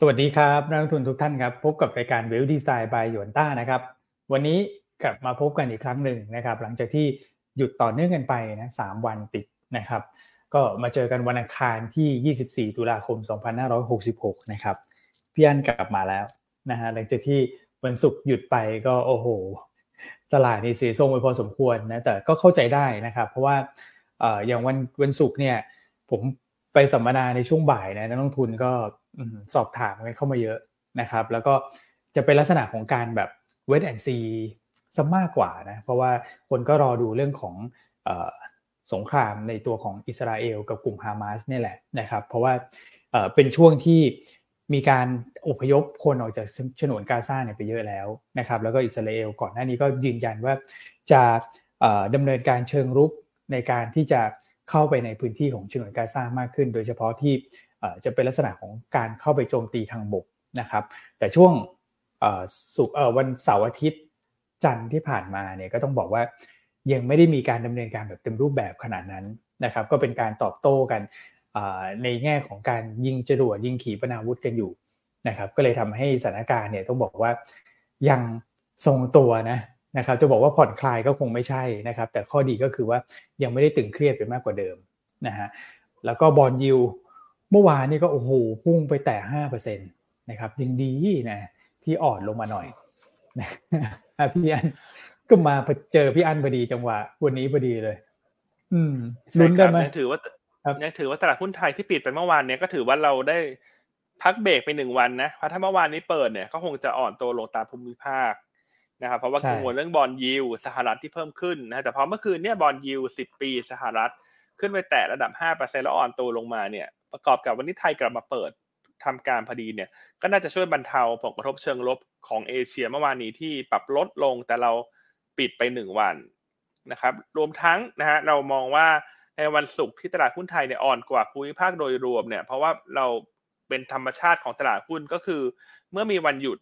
สวัสดีครับนักลงทุนทุกท่านครับ พบกับรายการเวลดีไซน์บายหยวนต้านะครับ วันนี้กลับมาพบกันอีกครั้งหนึ่งนะครับ หลังจากที่หยุดต่อเนื่องกันไปนะสวันติดนะครับ ก็มาเจอกันวันอังคารที่ 24 ตุลาคม 2566 นะครับพี่อันกลับมาแล้วนะฮะหลังจากที่วันศุกร์หยุดไปก็โอ้โห ตลาดนี่สียทรงไปพอสมควรนะแต่ก็เข้าใจได้นะครับ เพราะว่าอย่างวันวันศุกร์เนี่ยผมไปสัมมนาในช่วงบ่ายนะนักลงทุนก็ สอบถามกันเข้ามาเยอะนะครับ แล้วก็จะเป็นลักษณะของการแบบเวทแอนซีซะมากกว่านะเพราะว่าคนก็รอดูเรื่องของสงครามในตัวของอิสราเอลกับกลุ่มฮามาสนี่แหละนะครับ เพราะว่าเป็นช่วงที่มีการอพยพคนออกจากฉนวนกาซาเนี่ยไปเยอะแล้วนะครับ แล้วก็อิสราเอลก่อนหน้านี้ก็ยืนยันว่าจะดำเนินการเชิงรุกในการที่จะเข้าไปในพื้นที่ของฉนวนกาซามากขึ้น โดยเฉพาะที่ จะเป็นลักษณะของการเข้าไปโจมตีทางบกนะครับ แต่ช่วงสุกวันเสาร์อาทิตย์จันทร์ที่ผ่านมาเนี่ยก็ต้องบอกว่ายังไม่ได้มีการดำเนินการแบบเต็มรูปแบบขนาดนั้นนะครับ ก็เป็นการตอบโต้กันในแง่ของการยิงจรวดยิงขีปนาวุธกันอยู่นะครับ ก็เลยทำให้สถานการณ์เนี่ยต้องบอกว่ายังทรงตัวนะนะครับ จะบอกว่าผ่อนคลายก็คงไม่ใช่นะครับ แต่ข้อดีก็คือว่ายังไม่ได้ตึงเครียดไปมากกว่าเดิมนะฮะแล้วก็บอลยู เมื่อวานนี่ก็โอ้โหพุ่งไปแต่ห้าเปอร์เซ็นตนะครับยังดีนะที่อ่อนลงมาหน่อยนะพี่อันก็มาเจอพี่อันพอดีจังหวะวันนี้พอดีเลย อืมลุ้นได้ไหมถือว่ายังถือว่าตลาดหุ้นไทยที่ปิดไปเมื่อวานเนี้ยก็ถือว่าเราได้พักเบรกไปหนึ่งวันนะเพราะถ้าเมื่อวานนี้เปิดเนี่ยก็คงจะอ่อนตัวลงตามภูมิภาคนะครับเพราะว่ากังวลเรื่องบอลยิวสหรัฐที่เพิ่มขึ้นนะแต่พอเมื่อคืนเนี่ยบอลยิวสิบปีสหรัฐขึ้นไปแตะระดับห้าเปอร์เซ็นแล้วอ่อนตัวลงมาเนี่ย ประกอบกับวันนี้ไทยกลับมาเปิดทำการพอดีเนี่ย ก็น่าจะช่วยบรรเทาผลกระทบเชิงลบของเอเชียเมื่อวานนี้ที่ปรับลดลงแต่เราปิดไปหนึ่งวันนะครับ รวมทั้งนะฮะเรามองว่าในวันศุกร์ที่ตลาดหุ้นไทยเนี่ยอ่อนกว่าภูมิภาคโดยรวมเนี่ย เพราะว่าเราเป็นธรรมชาติของตลาดหุ้นก็คือ เมื่อมีวันหยุด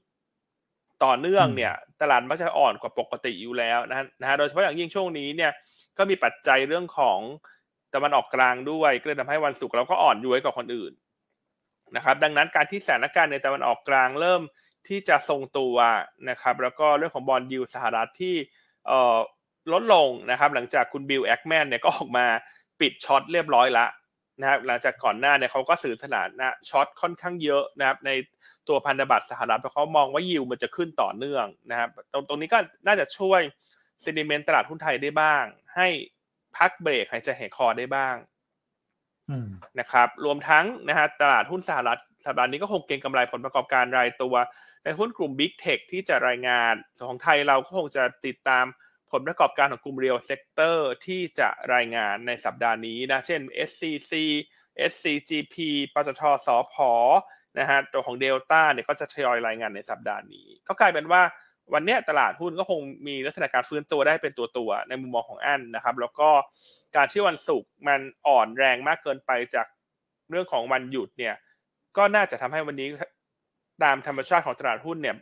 ต่อเนื่องเนี่ย ตลาดมักจะอ่อนกว่าปกติอยู่แล้วนะฮะโดยเฉพาะอย่างยิ่งช่วงนี้เนี่ยก็มีปัจจัยเรื่องของ ตะวันออกกลางด้วย ก็เลยทำให้วันศุกร์เราก็อ่อนย้วยกว่าคนอื่นนะครับ ดังนั้นการที่สถานการณ์ในตะวันออกกลางเริ่มที่จะทรงตัวนะครับ แล้วก็เรื่องของบอลยูสหรัฐที่ลดลงนะครับ หลังจากคุณบิลแอคแมนเนี่ยก็ออกมาปิด short เรียบร้อยละนะครับหลังจากก่อนหน้าเนี่ยเขาก็สื่อสารนะ short ค่อนข้างเยอะนะครับ ในตัวพันธบัตรสหรัฐเพราะเขามองว่ายิวมันจะขึ้นต่อเนื่องนะครับ ตรงตรงนี้ก็น่าจะช่วย sentiment ตลาดหุ้นไทยได้บ้าง ให้ พักเบรกหายใจหายคอได้บ้างนะครับ รวมทั้งนะฮะตลาดหุ้นสหรัฐสัปดาห์นี้ก็คงเก็งกำไรผลประกอบการรายตัว ในหุ้นกลุ่ม Big Tech ที่จะรายงานส่วนของไทยเราก็คงจะติดตามผลประกอบการของกลุ่ม Real Sector ที่จะรายงานในสัปดาห์นี้นะ เช่น SCC SCGP ปตทสพนะฮะตัวของ Delta เนี่ยก็จะทยอยรายงานในสัปดาห์นี้ ก็กลายเป็นว่า วันนี้ตลาดหุ้นก็คงมีลักษณะการฟื้นตัวได้เป็นตัวตัวในมุมมองของอันนะครับ แล้วก็การที่วันศุกร์มันอ่อนแรงมากเกินไปจากเรื่องของวันหยุดเนี่ยก็น่าจะทำให้วันนี้ตามธรรมชาติของตลาดหุ้นเนี่ย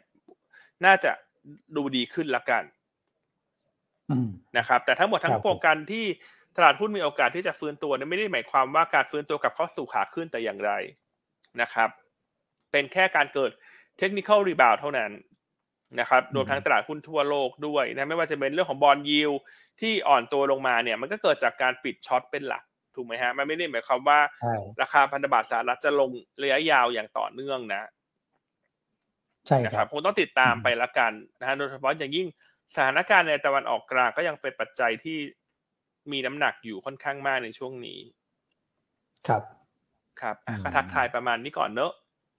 น่าจะดูดีขึ้นละกันนะครับ แต่ทั้งหมดทั้งปวงการที่ตลาดหุ้นมีโอกาสที่จะฟื้นตัวนี่ไม่ได้หมายความว่าการฟื้นตัวกับเข้าสู่ขาขึ้นแต่อย่างไรนะครับ เป็นแค่การเกิด technical rebound เท่านั้น นะครับรวมทั้งตลาดหุ้นทั่วโลกด้วยนะไม่ว่าจะเป็นเรื่องของ bond yield ที่อ่อนตัวลงมาเนี่ยมันก็เกิดจากการปิด short เป็นหลักถูกไหมฮะมันไม่ได้หมายความว่า ราคาพันธบัตรสหรัฐจะลงระยะยาวอย่างต่อเนื่องนะใช่ครับคงต้องติดตามไปละกันนะฮะโดยเฉพาะอย่างยิ่งสถานการณ์ในตะวันออกกลางก็ยังเป็นปัจจัยที่มีน้ำหนักอยู่ค่อนข้างมากในช่วงนี้ ครับ ครับก็ทักทายประมาณนี้ก่อนเนอะ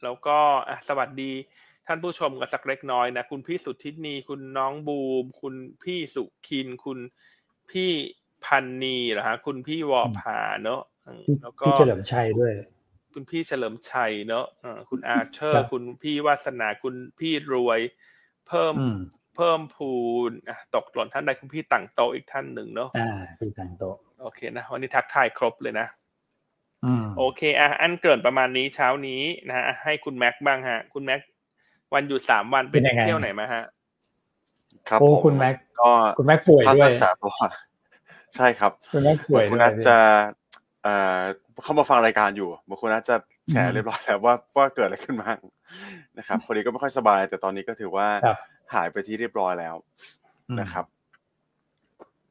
แล้วก็สวัสดี ท่านผู้ชมกันสักเล็กน้อยนะ คุณพี่สุทธินีคุณน้องบูม คุณพี่สุคิน คุณพี่พันนีเหรอฮะ คุณพี่วอผาเนอะแล้วก็พี่เฉลิมชัยด้วย คุณพี่เฉลิมชัยเนอะคุณอาเธอร์ คุณพี่วาสนาคุณพี่รวย เพิ่มเพิ่มพูนตกหล่นท่านใดคุณพี่ต่างโตอีกท่านหนึ่งเนาะอ่าพี่ต่างโตโอเคนะวันนี้ทักทายครบเลยนะโอเคอะอันเกิดประมาณนี้เช้านี้นะฮะให้คุณแม็กบ้างฮะ คุณแม็ก วันหยุดสามวันเป็นเที่ยวไหนมาฮะ ครับผมคุณแม็กก็คุณแม็กป่วยด้วยรักษาตัวใช่ครับ คุณแม็กป่วยคุณนัทจะเอ่อเข้ามาฟังรายการอยู่บางคนนัทจะแชร์เรียบร้อยแล้วว่าว่าเกิดอะไรขึ้นบ้างนะครับพอดีก็ไม่ค่อยสบาย แต่ตอนนี้ก็ถือว่าหายไปที่เรียบร้อยแล้วนะครับ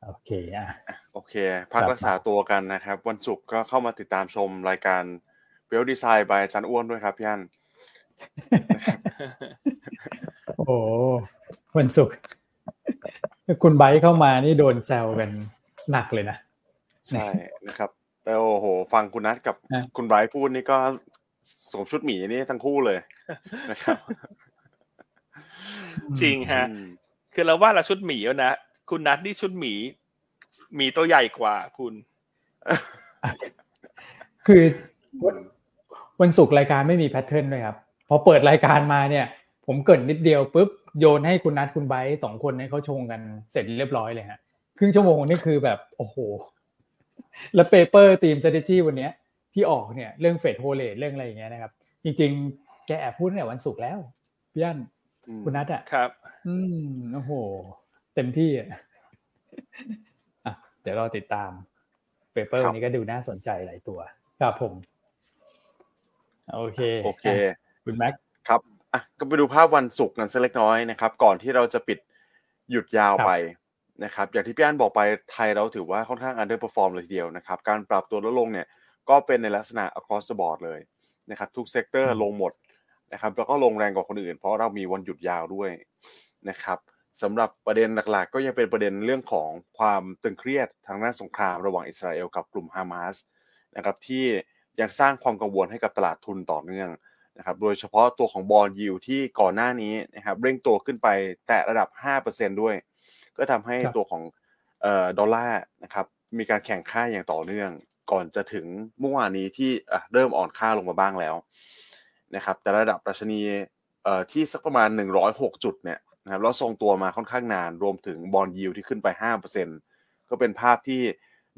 โอเคอะโอเค พักรักษาตัวกันนะครับ วันศุกร์ก็เข้ามาติดตามชมรายการเบลดีไซน์บายจันอ้วนด้วยครับพี่อัน โอ้วันศุกร์คุณไบค์เข้ามานี่โดนแซวกันหนักเลยนะ ใช่นะครับ แต่โอ้โห ฟังคุณนัทกับคุณไบร์พูดนี่ก็สวมชุดหมีนี่ทั้งคู่เลยนะครับ จริงฮะ คือเราว่าเราชุดหมีแล้วนะ คุณนัทนี่ชุดหมี หมีตัวใหญ่กว่าคุณ คือวันศุกร์รายการไม่มี pattern เลยครับพ อเปิดรายการมาเนี่ย ผมเกริ่นนิดเดียวปุ๊บโยนให้คุณนัทคุณไบร์สองคนให้เขาชงกันเสร็จเรียบร้อยเลยฮะครึ่งชั่วโมงนี่คือแบบโอ้โห แล้ว paper ทีม strategy วันนี้ที่ออกเนี่ยเรื่องเฟด hold rate เรื่องอะไรอย่างเงี้ยนะครับ จริง ๆ แกแอบพูดเนี่ยวันศุกร์แล้วพี่อันคุณนัทอะครับ อืมโอ้โห เต็มที่อะเดี๋ยวเราติดตาม paper นี้ก็ดูน่าสนใจหลายตัว ครับผม โอเค โอเค คุณแม็กครับอะก็ไปดูภาพวันศุกร์กันสักเล็กน้อยนะครับ ก่อนที่เราจะปิดหยุดยาวไปนะครับ อย่างที่พี่อันบอกไปไทยเราถือว่าค่อนข้าง underperform เลยทีเดียวนะครับ การปรับตัวลดลงเนี่ยก็เป็นในลักษณะ across the board เลยนะครับ ทุก sector ลงหมดนะครับแล้วก็ลงแรงกว่าคนอื่น เพราะเรามีวันหยุดยาวด้วยนะครับสำหรับประเด็นหลักๆ ก็ยังเป็นประเด็นเรื่องของความตึงเครียดทางด้านสงครามระหว่างอิสราเอลกับกลุ่มฮามาสนะครับที่ยังสร้างความกังวลให้กับตลาดทุนต่อเนื่อง นะครับโดยเฉพาะตัวของบอลยิวที่ก่อนหน้านี้นะครับเร่งตัวขึ้นไปแตะระดับ 5%ด้วย ก็ทำให้ตัวของดอลลาร์นะครับมีการแข่งค่าอย่างต่อเนื่อง ก่อนจะถึงเมื่อวานนี้ที่เริ่มอ่อนค่าลงมาบ้างแล้วนะครับแต่ระดับดัชนีที่สักประมาณ 106 จุดเนี่ยนะครับแล้วทรงตัวมาค่อนข้างนานรวมถึง bond yield ที่ขึ้นไป 5%ก็เป็นภาพที่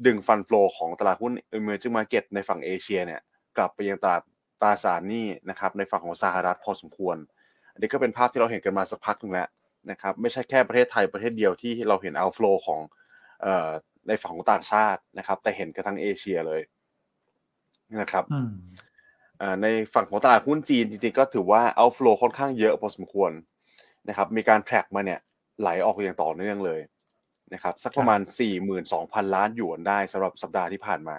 ดึง fund flow ของตลาดหุ้น emerging market ในฝั่งเอเชียเนี่ยกลับไปยังตลาด ตราสารหนี้นะครับในฝั่งของสหรัฐพอสมควร อันนี้ก็เป็นภาพที่เราเห็นกันมาสักพักนึงแล้วนะครับไม่ใช่แค่ประเทศไทยประเทศเดียวที่เราเห็น outflow ของในฝั่งของต่างชาตินะครับ แต่เห็นกันทั้งเอเชียเลยนะครับในฝั่งของตลาดหุ้นจีนจริงๆก็ถือว่าเอาฟลูค่อนข้างเยอะพอสมควรนะครับ มีการแทร็กมาเนี่ยไหลออกอย่างต่อเนื่องเลยนะครับสักประมาณ 42,000 ล้านหยวนได้สำหรับสัปดาห์ที่ผ่านมา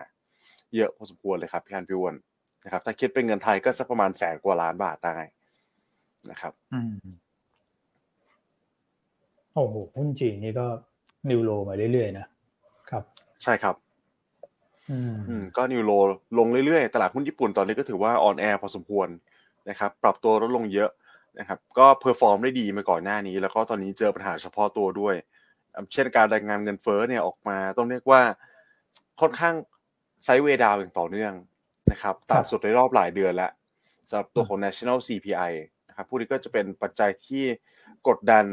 เยอะพอสมควรเลยครับพี่อันพี่วน นะครับ ถ้าคิดเป็นเงินไทยก็สักประมาณแสนกว่าล้านบาทได้นะครับโอ้โหหุ้นจีนนี่ก็ new low มาเรื่อยๆนะครับ ใช่ครับ อืมก็ new low ลงเรื่อยๆ ตลาดหุ้นญี่ปุ่นตอนนี้ก็ถือว่าอ่อนแอพอสมควรนะครับ ปรับตัวลดลงเยอะนะครับ ก็ perform ได้ดีมาก่อนหน้านี้ แล้วก็ตอนนี้เจอปัญหาเฉพาะตัวด้วย เช่นการรายงานเงินเฟ้อเนี่ยออกมา ต้องเรียกว่าค่อนข้าง sideway down อย่างต่อเนื่อง นะครับต่ำสุดในรอบหลายเดือนแล้วสำหรับตัวของ national CPI นะครับผู้นี้ก็จะเป็นปัจจัยที่กดดัน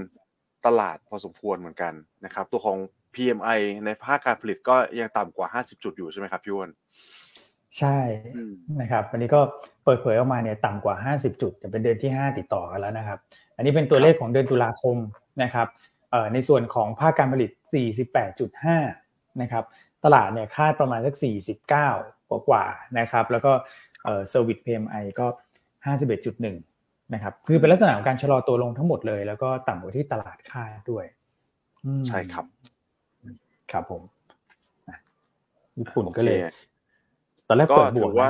ตลาดพอสมควรเหมือนกันนะครับตัวของ PMI ในภาคการผลิตก็ยังต่ำกว่า 50 จุดอยู่ใช่ไหมครับพี่วอนใช่นะครับวันนี้ก็เปิดเผยออกมาเนี่ยต่ำกว่า 50 จุดจะเป็นเดือนที่ 5 ติดต่อกันแล้วนะครับ อันนี้เป็นตัวเลขของเดือนตุลาคมนะครับในส่วนของภาคการผลิต 48.5 นะครับ ตลาดเนี่ยคาดประมาณสัก 49 กว่ากว่านะครับ แล้วก็เซอร์วิส PMI ก็ 51.1 นะครับ คือเป็นลักษณะของการชะลอตัวลงทั้งหมดเลย แล้วก็ต่ำกว่าที่ตลาดคาดด้วยใช่ครับ ครับผมญี่ปุ่นก็เลย ตอนแรกเปิดบวกว่า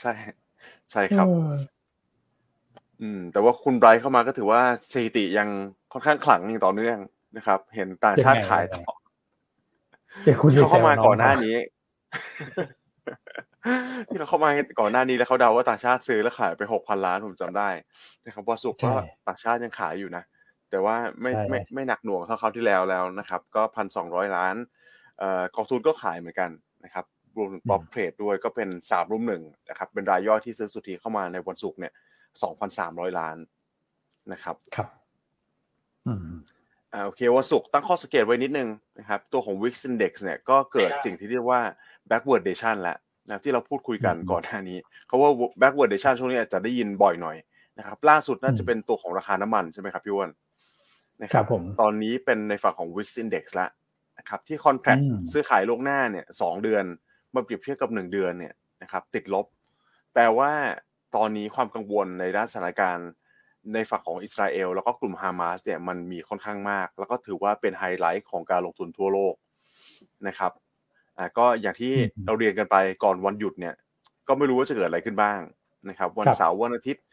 ใช่ใช่ครับ อืม แต่ว่าคุณไบรท์เข้ามาก็ถือว่าสถิติยังค่อนข้างขลังอย่างต่อเนื่องนะครับ เห็นต่างชาติขายต่อ เขาเข้ามาก่อนหน้านี้ที่เราเข้ามาก่อนหน้านี้แล้วเขาเดาว่าต่างชาติซื้อแล้วขายไปหกพันล้านผมจำได้นะครับว่าศุกร์ก็ต่างชาติยังขายอยู่นะ แต่ว่าไม่ไม่ไม่หนักหน่วงเท่าคราวที่แล้วแล้วนะครับ ก็พันสองร้อยล้านเอ่อกองทุนก็ขายเหมือนกันนะครับรวมถึง prop trade ด้วยก็เป็นสามรุมหนึ่งนะครับเป็นรายย่อยที่ซื้อสุทธิเข้ามาในวันศุกร์เนี่ยสองพันสามร้อยล้านนะครับ ครับ อืมอ่าโอเควันศุกร์ตั้งข้อสังเกตไว้นิดนึงนะครับตัวของ Wix Index เนี่ยก็เกิดสิ่งที่เรียกว่า backwardation แล้วนะที่เราพูดคุยกันก่อนหน้านี้เขาว่า backwardation ช่วงนี้อาจจะได้ยินบ่อยหน่อยนะครับล่าสุดน่าจะเป็นตัวของราคาน้ำมันใช่ไหมครับพี่วอนนะครับผมตอนนี้เป็นในฝั่งของ Wix Index แล้วนะครับที่คอนแทคซื้อขายลงหน้าเนี่ยสองเดือนมาเปรียบเทียบกับหนึ่งเดือนเนี่ยนะครับติดลบ แปลว่าตอนนี้ความกังวลในด้านสถานการณ์ ในฝั่งของอิสราเอลแล้วก็กลุ่มฮามาสเนี่ยมันมีค่อนข้างมาก แล้วก็ถือว่าเป็นไฮไลท์ของการลงทุนทั่วโลกนะครับอ่าก็อย่างที่เราเรียนกันไปก่อนวันหยุดเนี่ย ก็ไม่รู้ว่าจะเกิดอะไรขึ้นบ้างนะครับ วันเสาร์วันอาทิตย์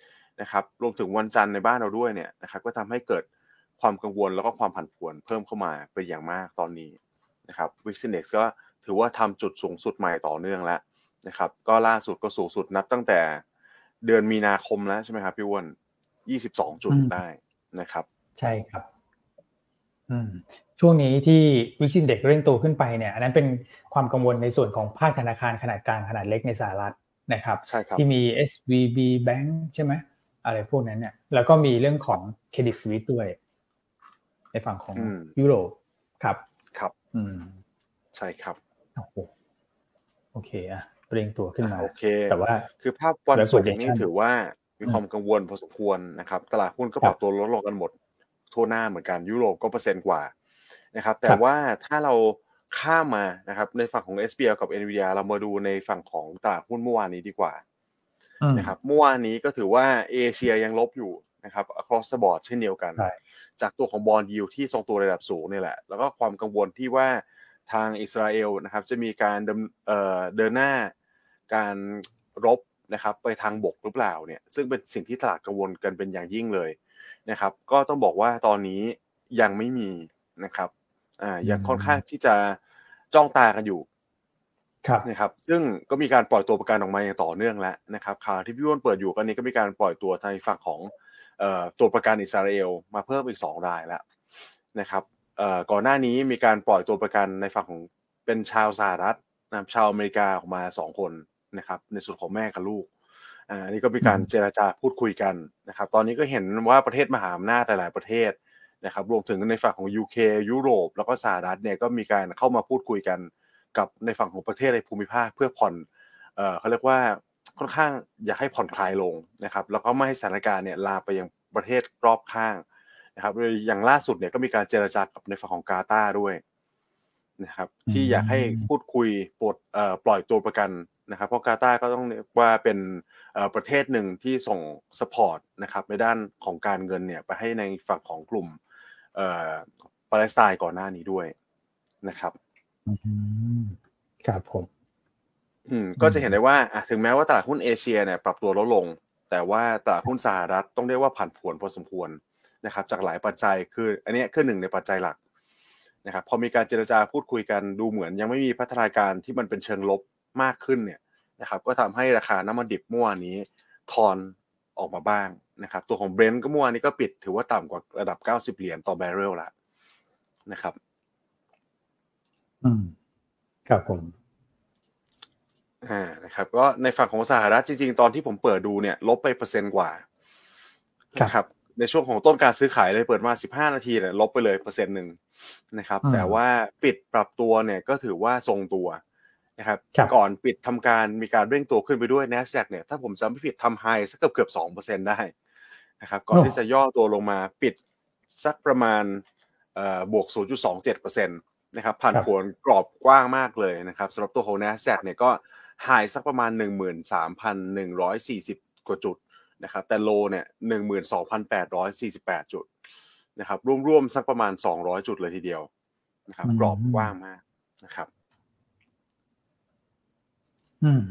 นะครับรวมถึงวันจันทร์ในบ้านเราด้วยเนี่ยนะครับก็ทำให้เกิดความกังวลแล้วก็ความผันผวนเพิ่มเข้ามาเป็นอย่างมากตอนนี้นะครับ VIX Index ก็ถือว่าทำจุดสูงสุดใหม่ต่อเนื่องแล้วนะครับ ก็ล่าสุดก็สูงสุดนับตั้งแต่เดือนมีนาคมแล้วใช่ไหมครับพี่อ้วน ยี่สิบสองจุดได้นะครับ ใช่ครับ อืมช่วงนี้ที่วิกซินเด็กเร่งตัวขึ้นไปเนี่ยอันนั้นเป็นความกังวลในส่วนของภาคธนาคารขนาดกลางขนาดเล็กในสหรัฐนะครับใช่ครับที่มี SVB Bank ใช่ไหมอะไรพวกนั้นเนี่ย แล้วก็มีเรื่องของเครดิตสวิตด้วย ในฝั่งของยุโรปครับครับ อืมใช่ครับโอ้โหโอเคอะเร่งตัวขึ้นมาโอเคแต่ว่าคือภาพวันศุกร์ Reputation นี่ถือว่า มีความกังวลพอสมควรนะครับ ตลาดหุ้นก็ปรับตัวลดลงกันหมดทั่วหน้าเหมือนกันยุโรปก็เปอร์เซ็นต์กว่านะครับ แต่ครับว่าถ้าเราข้ามมานะครับ ในฝั่งของ SBL กับ NVIDIA เรามาดูในฝั่งของตลาดหุ้นเมื่อวานนี้ดีกว่าอืมนะครับเมื่อวานนี้ก็ถือว่าเอเชียยังลบอยู่นะครับ across the board เช่นเดียวกันใช่จากตัวของบอลยิวที่ทรงตัวระดับสูงนี่แหละ แล้วก็ความกังวลที่ว่าทางอิสราเอลนะครับ จะมีการดำเอ่อเดินหน้าการรบ นะครับไปทางบกหรือเปล่าเนี่ยซึ่งเป็นสิ่งที่ตลาดกังวลกันเป็นอย่างยิ่งเลยนะครับ ก็ต้องบอกว่าตอนนี้ยังไม่มีนะครับอ่ายังค่อนข้างที่จะจ้องตากันอยู่ครับนะครับซึ่งก็มีการปล่อยตัวประกันออกมาอย่างต่อเนื่องแล้วนะครับข่าวที่พี่อ้วนเปิดอยู่ก็นี้ก็มีการปล่อยตัวทางฝั่งของเอ่อตัวประกันอิสราเอลมาเพิ่มอีกสองรายแล้วนะครับเอ่อก่อนหน้านี้มีการปล่อยตัวประกันในฝั่งของเป็นชาวสหรัฐนะครับชาวอเมริกาออกมาสองคน นะครับ ในส่วนของแม่กับลูกอ่าอันนี้ก็มีการเจราจาพูดคุยกันนะครับ ตอนนี้ก็เห็นว่าประเทศมหาอำนาจหลาย ๆ ประเทศนะครับ รวมถึงในฝั่งของ UK ยุโรป แล้วก็สหรัฐเนี่ยก็มีการเข้ามาพูดคุยกันกับในฝั่งของประเทศในภูมิภาคเพื่อผ่อนเอ่อเขาเรียกว่าค่อนข้างอยากให้ผ่อนคลายลงนะครับ แล้วก็ไม่ให้สถานการณ์เนี่ยลามไปยังประเทศรอบข้างนะครับโดยอย่างล่าสุดเนี่ยก็มีการเจรจากับในฝั่งของกาตาร์ด้วยนะครับ ที่อยากให้พูดคุยปลดเอ่อปล่อยตัวประกัน นะครับเพราะกาตาร์ก็ต้องเรียกว่าเป็นเอ่อประเทศหนึ่งที่ส่ง support นะครับในด้านของการเงินเนี่ยไปให้ในฝั่งของกลุ่มเอ่อปาเลสไตน์ก่อนหน้านี้ด้วยนะครับอืมครับผมอืมก็จะเห็นได้ว่าอะถึงแม้ว่าตลาดหุ้นเอเชียเนี่ยปรับตัวลดลง แต่ว่าตลาดหุ้นสหรัฐต้องเรียกว่าผันผวนพอสมควรนะครับ จากหลายปัจจัยคือ อันเนี้ยคือหนึ่งในปัจจัยหลักนะครับ พอมีการเจรจาพูดคุยกันดูเหมือนยังไม่มีพัฒนาการที่มันเป็นเชิงลบ มากขึ้นเนี่ยนะครับก็ทำให้ราคาน้ำมันดิบเมื่อวานนี้ทอนออกมาบ้างนะครับตัวของเบรนท์ก็เมื่อวานนี้ก็ปิดถือว่าต่ำกว่าระดับ 90 เหรียญต่อแบเรลแล้วนะครับ อืมครับผมอ่านะครับก็ในฝั่งของสหรัฐจริง ๆ ตอนที่ผมเปิดดูเนี่ย ลบไปเปอร์เซ็นต์กว่าครับนะครับในช่วงของต้นการซื้อขายเลยเปิดมา 15 นาทีเนี่ยลบไปเลยเปอร์เซ็นต์หนึ่งนะครับอืมแต่ว่าปิดปรับตัวเนี่ยก็ถือว่าทรงตัว นะครับครับก่อนปิดทำการมีการเร่งตัวขึ้นไปด้วย n a s d a q เนี่ยถ้าผมจำไม่ผิดทำ high สักเกือบเกือบสองเปอร์เซ็นได้นะครับก่อนที่จะย่อตัวลงมาปิดสักประมาณเอ่อบวก 0.27เปอร์เซ็นต์นะครับผ่านผวนกรอบกว้างมากเลยนะครับสำหรับตัวของ n a s d a q เนี่ยก็ไฮสักประมาณ 13,140 กว่าจุดนะครับแต่โลเนี่ย12,848 จุดนะครับร่วมๆสักประมาณ 200 จุดเลยทีเดียวนะครับกรอบกว้างมากนะครับ อืม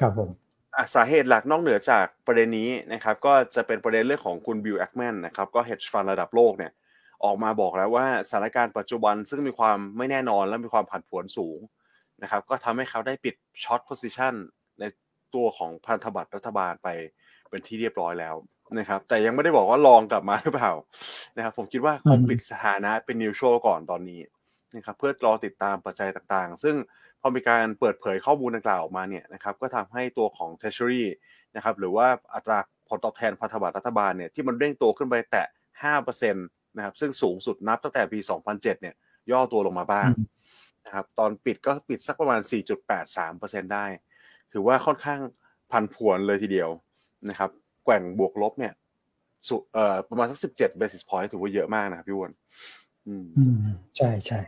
ครับผมอะสาเหตุหลักนอกเหนือจากประเด็นนี้นะครับ ก็จะเป็นประเด็นเรื่องของคุณบิลแอคแมนนะครับ ก็ hedge fund ระดับโลกเนี่ยออกมาบอกแล้วว่าสถานการณ์ปัจจุบันซึ่งมีความไม่แน่นอนและมีความผันผวนสูงนะครับ ก็ทำให้เขาได้ปิด short position ในตัวของพันธบัตรรัฐบาลไปเป็นที่เรียบร้อยแล้วนะครับ แต่ยังไม่ได้บอกว่า long กลับมาหรือเปล่านะครับ ผมคิดว่าคงปิดสถานะเป็นนิวโชก่อนตอนนี้ นะครับเพื่อรอติดตามปัจจัยต่างๆ ซึ่งพอมีการเปิดเผยข้อมูลดังกล่าวออกมาเนี่ยนะครับก็ทำให้ตัวของ Treasury นะครับหรือว่าอัตราผลตอบแทนพันธบัตรรัฐบาลเนี่ยที่มันเร่งตัวขึ้นไปแตะ5%นะครับซึ่งสูงสุดนับตั้งแต่ปี 2007เนี่ยย่อตัวลงมาบ้างนะครับตอนปิดก็ปิดสักประมาณ 4.83%ได้ ถือว่าค่อนข้างพันผวนเลยทีเดียวนะครับแกว่งบวกลบเนี่ยสุเอ่อประมาณสัก 17 basis point ถือว่าเยอะมากนะครับพี่วอนอืมอืมใช่ใช่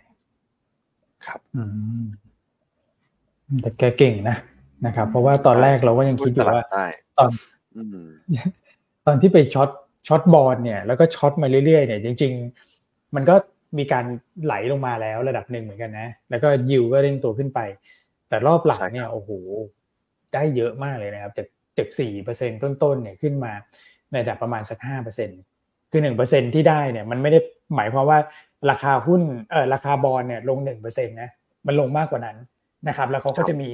ครับอืมแต่แกเก่งนะนะครับ เพราะว่าตอนแรกเราก็ยังคิดอยู่ว่าตอนตอนที่ไป short short bond เนี่ย แล้วก็ short มาเรื่อยๆเนี่ย จริง ๆ มันก็มีการไหลลงมาแล้วระดับหนึ่งเหมือนกันนะ แล้วก็ยิวก็เร่งตัวขึ้นไป แต่รอบหลังเนี่ยโอ้โหได้เยอะมากเลยนะครับจากจากสี่เปอร์เซ็นต์ต้นๆเนี่ยขึ้นมาในระดับประมาณสักห้าเปอร์เซ็นต์คือหนึ่งเปอร์เซ็นต์ที่ได้เนี่ย มันไม่ได้หมายความว่า ราคาหุ้นเออราคาบอลเนี่ยลงหนึ่งเปอร์เซ็นต์นะมันลงมากกว่านั้นนะครับ แล้วเขาก็จะมี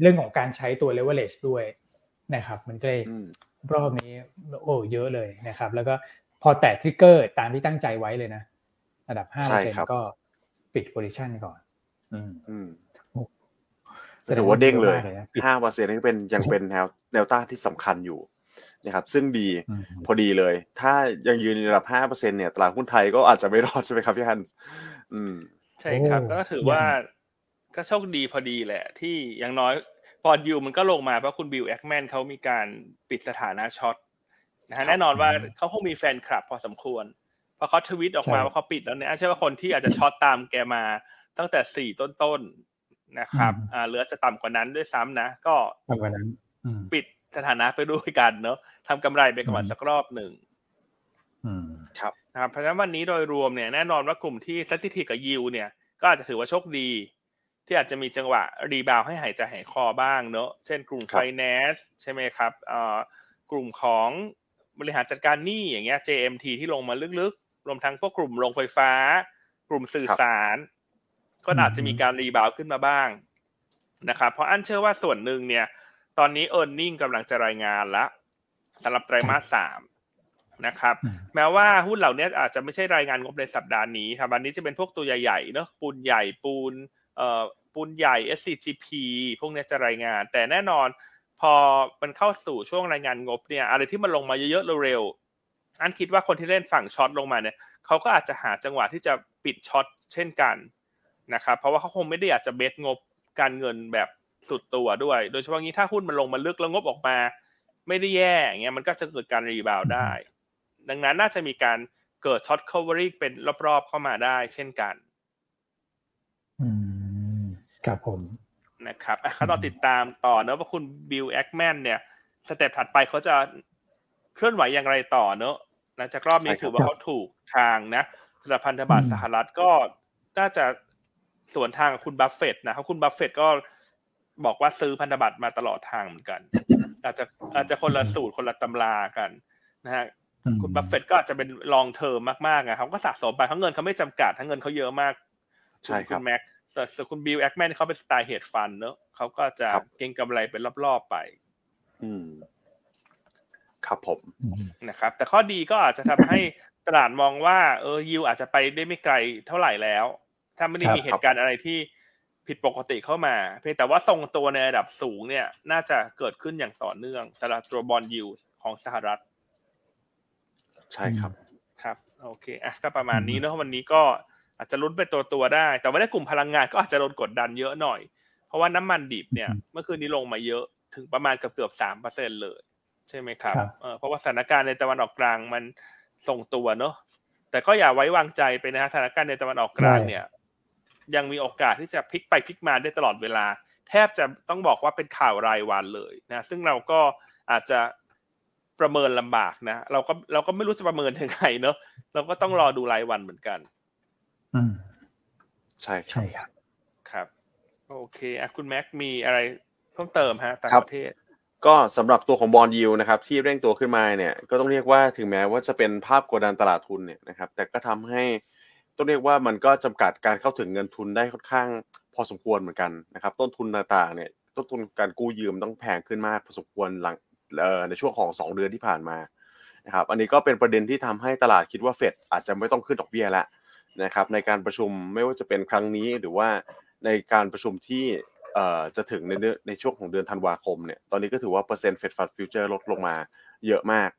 เรื่องของการใช้ตัว leverage ด้วยนะครับ มันก็เลยรอบนี้โอ้เยอะเลยนะครับ แล้วก็พอแตะทริกเกอร์ตามที่ตั้งใจไว้เลยนะระดับห้าเปอร์เซ็นก็ปิดโพซิชันก่อน อืมถือว่าเด้งเลยห้าเปอร์เซ็นต์นี่เป็นยังเป็นแนวแนวต้านที่สำคัญอยู่ นะครับซึ่งดีพอดีเลย ถ้ายังยืนระดับห้าเปอร์เซ็นต์เนี่ยตลาดหุ้นไทยก็อาจจะไม่รอดใช่ไหมครับพี่ฮันอืมใช่ครับ ก็ถือว่าก็โชคดีพอดีแหละ ที่อย่างน้อย bond yield มันก็ลงมาเพราะคุณบิลแอคแมนเขามีการปิดสถานะ short นะฮะแน่นอนว่าเขาคงมีแฟนคลับพอสมควรพอเขาทวิตออกมาว่าเขาปิดแล้วเนี่ยเชื่อว่าคนที่อาจจะ short ตามแกมาตั้งแต่สี่ต้นๆนะครับอ่าหรือจะต่ำกว่านั้นด้วยซ้ำนะ ก็ต่ำกว่านั้นปิด สถานะไปด้วยกันเนาะทำกำไรไปก่อนสักรอบหนึ่งครับนะครับเพราะฉะนั้นวันนี้โดยรวมเนี่ยแน่นอนว่ากลุ่มที่ซัติทีกับยิวเนี่ย ก็อาจจะถือว่าโชคดี ที่อาจจะมีจังหวะรีบาวให้หายใจหายคอบ้างเนอะเช่นกลุ่มไฟแนนซ์ใช่ไหมครับอ่ากลุ่มของบริหารจัดการหนี้อย่างเงี้ย JMT ที่ลงมาลึกๆ รวมทั้งพวกกลุ่มโรงไฟฟ้า กลุ่มสื่อสาร ก็อาจจะมีการรีบาวขึ้นมาบ้างนะครับเพราะอันเชื่อว่าส่วนหนึ่งเนี่ย ตอนนี้ e a r n i n g กำลังจะรายงานละสำหรับไตรมาสสามนะครับ แม้ว่าหุ้นเหล่านี้อาจจะไม่ใช่รายงานงบในสัปดาห์นี้ครับวันนี้จะเป็นพวกตัวใหญ่ๆเนอะปูนใหญ่ปูนเอ่อปูนใหญ่ SCGP พวกนี้จะรายงาน แต่แน่นอนพอมันเข้าสู่ช่วงรายงานงบเนี่ยอะไรที่มันลงมาเยอะๆเร็วๆอันคิดว่าคนที่เล่นฝั่งช็อตลงมาเนี่ยเขาก็อาจจะหาจังหวะที่จะปิด short เช่นกันนะครับเพราะว่าเขาคงไม่ได้อยากจะ bet งบการเงินแบบ สุดตัวด้วย โดยเฉพาะงี้ถ้าหุ้นมันลงมาลึกแล้วงบออกมา ไม่ได้แย่เงี้ยมันก็จะเกิดการ rebound ได้ ดังนั้นน่าจะมีการเกิด short covering เป็นรอบๆเข้ามาได้เช่นกันอืมครับผมนะครับเขาต้องติดตามต่อเนอะว่าคุณบิลแอคแมนเนี่ย step ถัดไปเขาจะเคลื่อนไหวอย่างไรต่อเนอะหลังจากรอบนี้ถือว่าเขาถูกทางนะสำหรับพันธบัตรสหรัฐก็น่าจะสวนทางคุณบัฟเฟตต์นะครับคุณบัฟเฟตต์ก็ บอกว่าซื้อพันธบัตรมาตลอดทางเหมือนกัน อาจจะอาจจะคนละสูตรคนละตำรากันนะฮะคุณบัฟเฟตต์ก็อาจจะเป็น long term มากๆอะเขาก็สะสมไปเขาเงินเขาไม่จำกัดทั้งเงินเขาเยอะมากใช่ครับแม็กแต่คุณบิลแอคแมนเขาเป็นสไตล์ hedge fund เนอะเขาก็จะเก็งกำไรเป็นรอบๆไป อืม ครับผมนะครับ แต่ข้อดีก็อาจจะทำให้ตลาดมองว่า เออยิวอาจจะไปได้ไม่ไกลเท่าไหร่แล้ว ถ้าไม่ได้มีเหตุการณ์อะไรที่ ผิดปกติเข้ามา เพียงแต่ว่าทรงตัวในระดับสูงเนี่ย น่าจะเกิดขึ้นอย่างต่อเนื่องสำหรับตัวบอลยิวของสหรัฐ ใช่ครับครับโอเคอะก็ประมาณนี้เนาะวันนี้ก็อาจจะลุ้นเป็นตัวตัวได้ แต่ว่าในกลุ่มพลังงานก็อาจจะโดนกดดันเยอะหน่อย เพราะว่าน้ำมันดิบเนี่ย เมื่อคืนนี้ลงมาเยอะถึงประมาณเกือบเกือบสามเปอร์เซ็นเลย ใช่ไหมครับเพราะว่าสถานการณ์ในตะวันออกกลางมันส่งตัวเนาะแต่ก็อย่าไว้วางใจไปนะฮะสถานการณ์ในตะวันออกกลางเนี่ย ยังมีโอกาสที่จะพลิกไปพลิกมาได้ตลอดเวลา แทบจะต้องบอกว่าเป็นข่าวรายวันเลยนะซึ่งเราก็อาจจะประเมินลำบากนะเราก็เราก็ไม่รู้จะประเมินยังไงเนาะเราก็ต้องรอดูรายวันเหมือนกัน อืมใช่ใช่ครับครับโอเคอะคุณแม็กมีอะไรเพิ่มเติมฮะต่างประเทศ ก็สำหรับตัวของบอลยิวนะครับ ที่เร่งตัวขึ้นมาเนี่ย ก็ต้องเรียกว่าถึงแม้ว่าจะเป็นภาพกดดันตลาดทุนเนี่ยนะครับ แต่ก็ทำให้ ต้องเรียกว่ามันก็จำกัดการเข้าถึงเงินทุนได้ค่อนข้างพอสมควรเหมือนกันนะครับ ต้นทุนต่างๆเนี่ยต้นทุนการกู้ยืมต้องแพงขึ้นมากพอสมควรหลังในช่วงของ 2 เดือนที่ผ่านมานะครับอันนี้ก็เป็นประเด็นที่ทำให้ตลาดคิดว่าเฟดอาจจะไม่ต้องขึ้นดอกเบี้ยแล้วนะครับในการประชุมไม่ว่าจะเป็นครั้งนี้หรือว่าในการประชุมที่จะถึงในในช่วงของเดือนธันวาคมเนี่ยตอนนี้ก็ถือว่าเปอร์เซ็นต์ Fed fund futures ลดลงมาเยอะมาก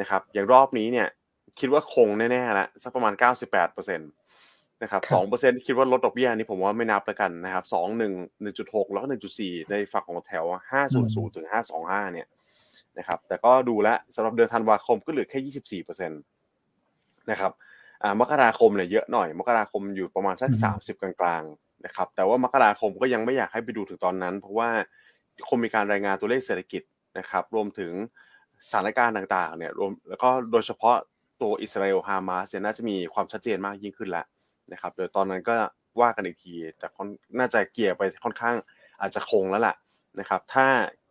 นะครับอย่างรอบนี้เนี่ย คิดว่าคงแน่ๆแล้วสักประมาณ 98%นะครับสองเปอร์เซ็นต์ที่คิดว่าลดดอกเบี้ยนี้ผมว่าไม่นับแล้วกันนะครับสองหนึ่งหนึ่งจุดหกแล้วก็หนึ่งจุดสี่ในฝั่งของแถวห้าศูนย์ศูนย์ถึงห้าสองห้าเนี่ยนะครับ แต่ก็ดูแลสำหรับเดือนธันวาคมก็เหลือแค่ยี่สิบสี่เปอร์เซ็นต์นะครับอ่ามกราคมเนี่ยเยอะหน่อย มกราคมอยู่ประมาณสักสามสิบกลางๆนะครับ แต่ว่ามกราคมก็ยังไม่อยากให้ไปดูถึงตอนนั้น เพราะว่าคงมีการรายงานตัวเลขเศรษฐกิจนะครับ รวมถึงสถานการณ์ต่างๆเนี่ยรวมแล้วก็โดยเฉพาะ ตัวอิสราเอลฮามาสเนี่ยน่าจะมีความชัดเจนมากยิ่งขึ้นแล้วนะครับโดยตอนนั้นก็ว่ากันอีกที แต่น่าจะเกี่ยไปค่อนข้างอาจจะคงแล้วล่ะนะครับถ้า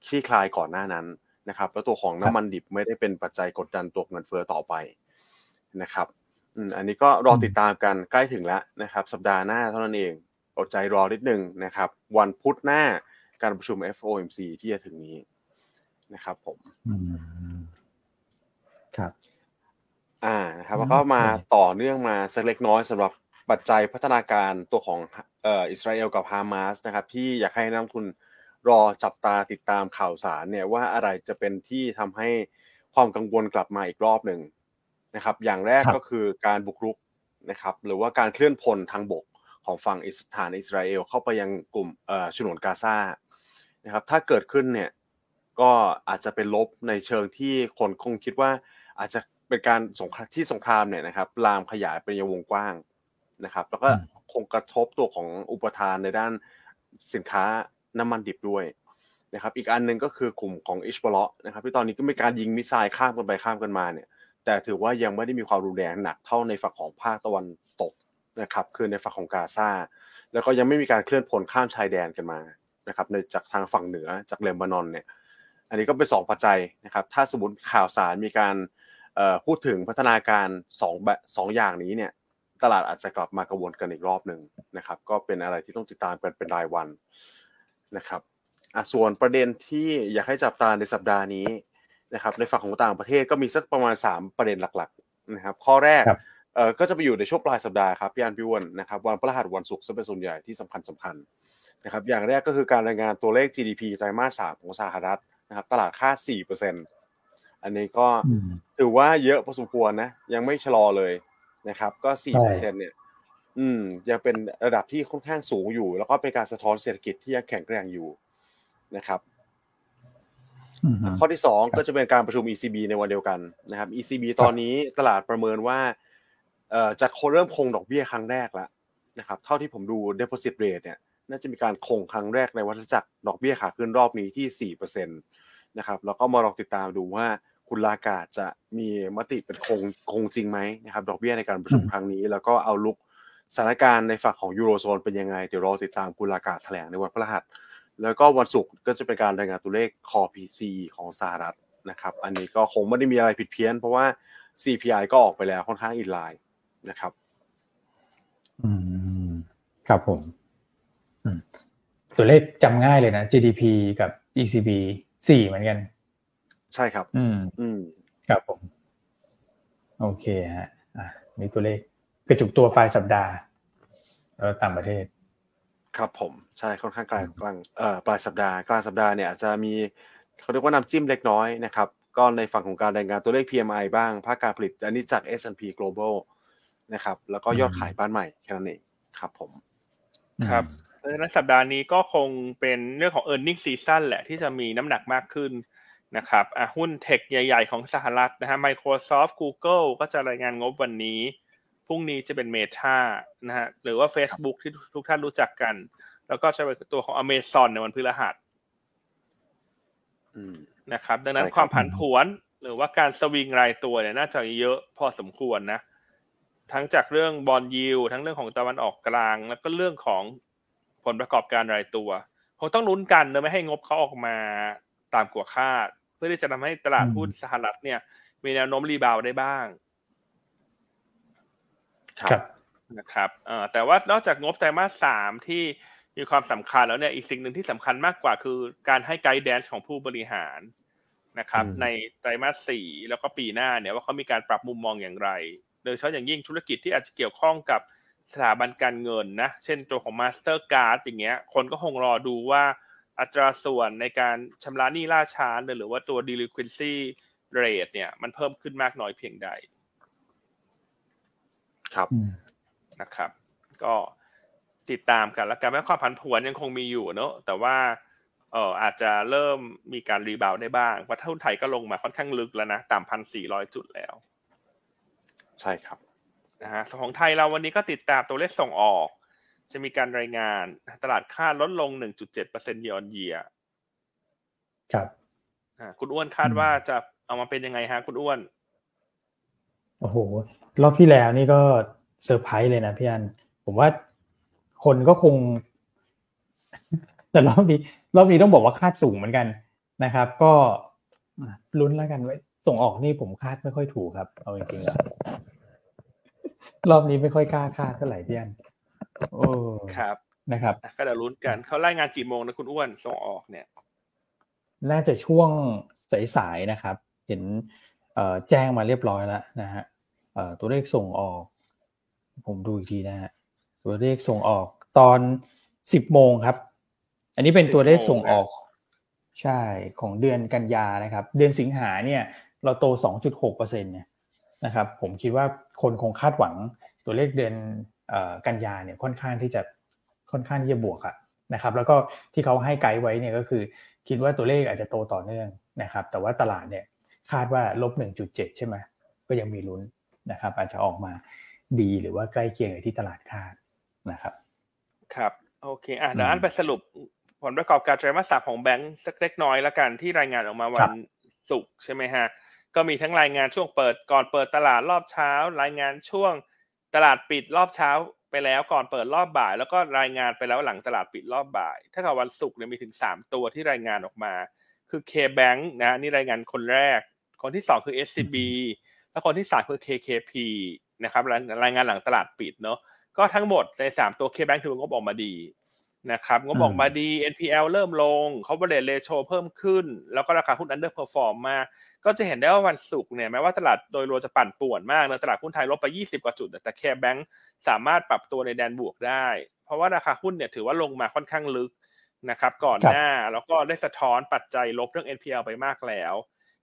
คลี่คลายก่อนหน้านั้นนะครับแล้วตัวของน้ำมันดิบไม่ได้เป็นปัจจัยกดดันตัวเงินเฟ้อต่อไปนะครับอันนี้ก็รอติดตามกันใกล้ถึงแล้วนะครับ สัปดาห์หน้าเท่านั้นเองอดใจรอนิดนึงนะครับ วันพุธหน้าการประชุม FOMC ที่จะถึงนี้นะครับผมครับ อ่านะครับแล้วก็มาต่อเนื่องมาสักเล็กน้อยสำหรับปัจจัยพัฒนาการตัวของเอ่ออิสราเอลกับฮามาสนะครับที่อยากให้นักทุนรอจับตาติดตามข่าวสารเนี่ยว่าอะไรจะเป็นที่ทำให้ความกังวลกลับมาอีกรอบหนึ่งนะครับ อย่างแรกก็คือการบุกรุกนะครับ หรือว่าการเคลื่อนพลทางบกของฝั่งอิสถานอิสราเอลเข้าไปยังกลุ่มเอ่อฉนวนกาซานะครับ ถ้าเกิดขึ้นเนี่ยก็อาจจะเป็นลบในเชิงที่คนคงคิดว่าอาจจะ เป็นการสงครามที่สงครามเนี่ยนะครับลามขยายไปยังวงกว้างนะครับ แล้วก็คงกระทบตัวของอุปทานในด้านสินค้าน้ำมันดิบด้วยนะครับ อีกอันหนึ่งก็คือกลุ่มของอิชบอลนะครับที่ตอนนี้ก็มีการยิงมิสไซล์ข้ามกันไปข้ามกันมาเนี่ย แต่ถือว่ายังไม่ได้มีความรุนแรงหนักเท่าในฝั่งของภาคตะวันตกนะครับ คือในฝั่งของกาซาแล้วก็ยังไม่มีการเคลื่อนพลข้ามชายแดนกันมานะครับในจากทางฝั่งเหนือจากเลบานอนเนี่ย อันนี้ก็เป็นสองปัจจัยนะครับ ถ้าสมมติข่าวสารมีการ พูดถึงพัฒนาการ2แบบสองอย่างนี้เนี่ยตลาดอาจจะกลับมากระวนกันอีกรอบหนึ่งนะครับ ก็เป็นอะไรที่ต้องติดตามกันเป็นรายวันนะครับอะส่วนประเด็นที่อยากให้จับตาในสัปดาห์นี้นะครับ ในฝั่งของต่างประเทศก็มีสักประมาณ 3 ประเด็นหลักๆนะครับ ข้อแรกเอ่อก็จะไปอยู่ในช่วงปลายสัปดาห์ครับพี่อันพี่วนนะครับวันพฤหัสวันศุกร์ซะเป็นส่วนใหญ่ที่สำคัญสำคัญนะครับ อย่างแรกก็คือการรายงานตัวเลข GDP ไตรมาสสามของสหรัฐนะครับ ตลาดคาด4% อันนี้ก็ถือว่าเยอะพอสมควรนะ ยังไม่ชะลอเลยนะครับ ก็4%เนี่ย อืม ยังเป็นระดับที่ค่อนข้างสูงอยู่ แล้วก็เป็นการสะท้อนเศรษฐกิจที่ยังแข็งแกร่งอยู่นะครับข้อที่สองก็จะเป็นการประชุม ECB ในวันเดียวกันนะครับ ECB ตอนนี้ตลาดประเมินว่าเอ่อจะเริ่มคงดอกเบี้ยครั้งแรกแล้วนะครับ เท่าที่ผมดู deposit rate เนี่ย น่าจะมีการคงครั้งแรกในวัฏจักรดอกเบี้ยขาขึ้นรอบนี้ที่สี่เปอร์เซ็นต นะครับแล้วก็มาลองติดตามดูว่าคุณลากาจะมีมติเป็นคงคงจริงไหมนะครับดอกเบี้ยในการประชุมครั้งนี้ แล้วก็เอาลุกสถานการณ์ในฝั่งของยูโรโซนเป็นยังไง เดี๋ยวรอติดตามคุณลากาแถลงในวันพฤหัส แล้วก็วันศุกร์ก็จะเป็นการรายงานตัวเลขคอ PCE ของสหรัฐนะครับ อันนี้ก็คงไม่ได้มีอะไรผิดเพี้ยน เพราะว่า CPI ก็ออกไปแล้วค่อนข้างอินไลน์นะครับ อืม ครับผม ตัวเลขจำง่ายเลยนะ GDP กับ ECB สี่เหมือนกัน ใช่ครับ อืม อืมครับผม โอเคฮะ อะมีตัวเลขกระจุกตัวปลายสัปดาห์แล้วต่างประเทศ ครับผม ใช่ค่อนข้างกลางกลางเอ่อปลายสัปดาห์กลางสัปดาห์เนี่ยอาจจะมีเขาเรียกว่าน้ำจิ้มเล็กน้อยนะครับ ก็ในฝั่งของการรายงานตัวเลข PMI บ้างภาคการผลิต อันนี้จาก S&P Global นะครับ แล้วก็ยอดขายบ้านใหม่แค่นั้นเองครับผม ครับ เพราะฉะนั้นสัปดาห์นี้ก็คงเป็นเรื่องของ e a r n i n g ็ season แหละที่จะมีน้ำหนักมากขึ้นนะครับอะหุ้นเทคใหญ่ ๆ ของสหรัฐนะฮะ Microsoft Google ก็จะรายงานงบวันนี้ พรุ่งนี้จะเป็น Meta นะฮะหรือว่า Facebook ที่ทุกท่านรู้จักกัน แล้วก็จะเป็นตัวของ Amazon ในวันพฤหัสนะครับ ดังนั้นความผันผวน หรือว่าการสวิงรายตัวเนี่ยน่าจะเยอะพอสมควรนะ ทั้งจากเรื่องบอลยิวทั้งเรื่องของตะวันออกกลาง แล้วก็เรื่องของผ ลประกอบการรายตัวคงต้องลุ้นกันเนอะไม่ให้งบเขาออกมาตามกว่าคาด เพื่อที่จะทำให้ตลาดหุ้นสหรัฐเนี่ย มีแนวโน้มรีบาวได้บ้าง ครับนะครับเอ่อแต่ว่านอกจากงบไตรมาสสามที่มีความสำคัญแล้วเนี่ยอีกสิ่งหนึ่งที่สำคัญมากกว่าคือการให้ไกด์แดนซ์ของผู้บริหารนะครับ ในไตรมาสสี่แล้วก็ปีหน้าเนี่ยว่าเขามีการปรับมุมมองอย่างไร โดยเฉพาะอย่างยิ่งธุรกิจที่อาจจะเกี่ยวข้องกับ สถาบันการเงินนะ เช่นตัวของ Mastercard อย่างเงี้ย คนก็คงรอดูว่าอัตราส่วนในการชำระหนี้ล่าช้าหรือว่าตัว delinquency rate เนี่ย มันเพิ่มขึ้นมากน้อยเพียงใด ครับนะครับ ก็ติดตามกันแล้วกันแม้ความผันผวนยังคงมีอยู่เนอะแต่ว่าเอออาจจะเริ่มมีการรีบาวได้บ้างเพราะทุนไทยก็ลงมาค่อนข้างลึกแล้วนะต่ำพันสี่ร้อยจุดแล้ว ใช่ครับ นะฮะของไทยเราวันนี้ก็ติดตามตัวเลขส่งออก จะมีการรายงานตลาดค่าลดลง 1.7%เยอนเยียครับอ่าคุณอ้วนคาดว่าจะเอามาเป็นยังไงฮะคุณอ้วน โอ้โห รอบที่แล้วนี่ก็เซอร์ไพรส์เลยนะพี่อัน ผมว่าคนก็คง แต่รอบนี้รอบนี้ต้องบอกว่าคาดสูงเหมือนกันนะครับ ก็ลุ้นแล้วกันไว้ส่งออกนี่ผมคาดไม่ค่อยถูกครับ เอาจริงๆแล้ว รอบนี้ไม่ค่อยกล้าคาดเท่าไหร่พี่อันโอ้ครับนะครับ ก็เดี๋ยวลุ้นกันเขารายงานกี่โมงนะคุณอ้วนส่งออกเนี่ย น่าจะช่วงสายๆนะครับ เห็นแจ้งมาเรียบร้อยแล้วนะฮะตัวเลขส่งออก ผมดูอีกทีนะฮะตัวเลขส่งออกตอนสิบโมงครับ อันนี้เป็นตัวเลขส่งออก ใช่ของเดือนกันยานะครับ เดือนสิงหาเนี่ย เราโต2.6%เนี่ย นะครับผมคิดว่าคนคงคาดหวังตัวเลขเดือนกันยาเนี่ยค่อนข้างที่จะค่อนข้างที่จะบวกอะนะครับแล้วก็ที่เขาให้ไกด์ไว้เนี่ยก็คือคิดว่าตัวเลขอาจจะโตต่อเนื่องนะครับแต่ว่าตลาดเนี่ยคาดว่าลบ1.7 ใช่ไหมก็ยังมีลุ้นนะครับอาจจะออกมาดีหรือว่าใกล้เคียงกับที่ตลาดคาดนะครับครับโอเคอะเดี๋ยวอันไปสรุปผลประกอบการไตรมาสสามของแบงก์สักเล็กน้อยแล้วกันที่รายงานออกมาวันศุกร์ใช่ไหมฮะ ก็มีทั้งรายงานช่วงเปิดก่อนเปิดตลาดรอบเช้า รายงานช่วงตลาดปิดรอบเช้าไปแล้วก่อนเปิดรอบบ่าย แล้วก็รายงานไปแล้วหลังตลาดปิดรอบบ่าย ถ้ากับวันศุกร์เนี่ยมีถึงสามตัวที่รายงานออกมา คือ K-Bank นะนี่รายงานคนแรก คนที่สองคือ SCB แล้วคนที่สามคือ KKP นะครับรายงานหลังตลาดปิดเนาะก็ทั้งหมดในสามตัว K-Bank ถือว่างบออกมาดี นะครับงบออกมาดี NPL เริ่มลง coverage ratio เพิ่มขึ้น แล้วก็ราคาหุ้น underperform มา ก็จะเห็นได้ว่าวันศุกร์เนี่ยแม้ว่าตลาดโดยรวมจะปั่นป่วนมากนะตลาดหุ้นไทยลบไป 20 กว่าจุด แต่ KBANK สามารถปรับตัวในแดนบวกได้ เพราะว่าราคาหุ้นเนี่ยถือว่าลงมาค่อนข้างลึกนะครับก่อนหน้าแล้วก็ได้สะท้อนปัจจัยลบเรื่อง NPL ไปมากแล้ว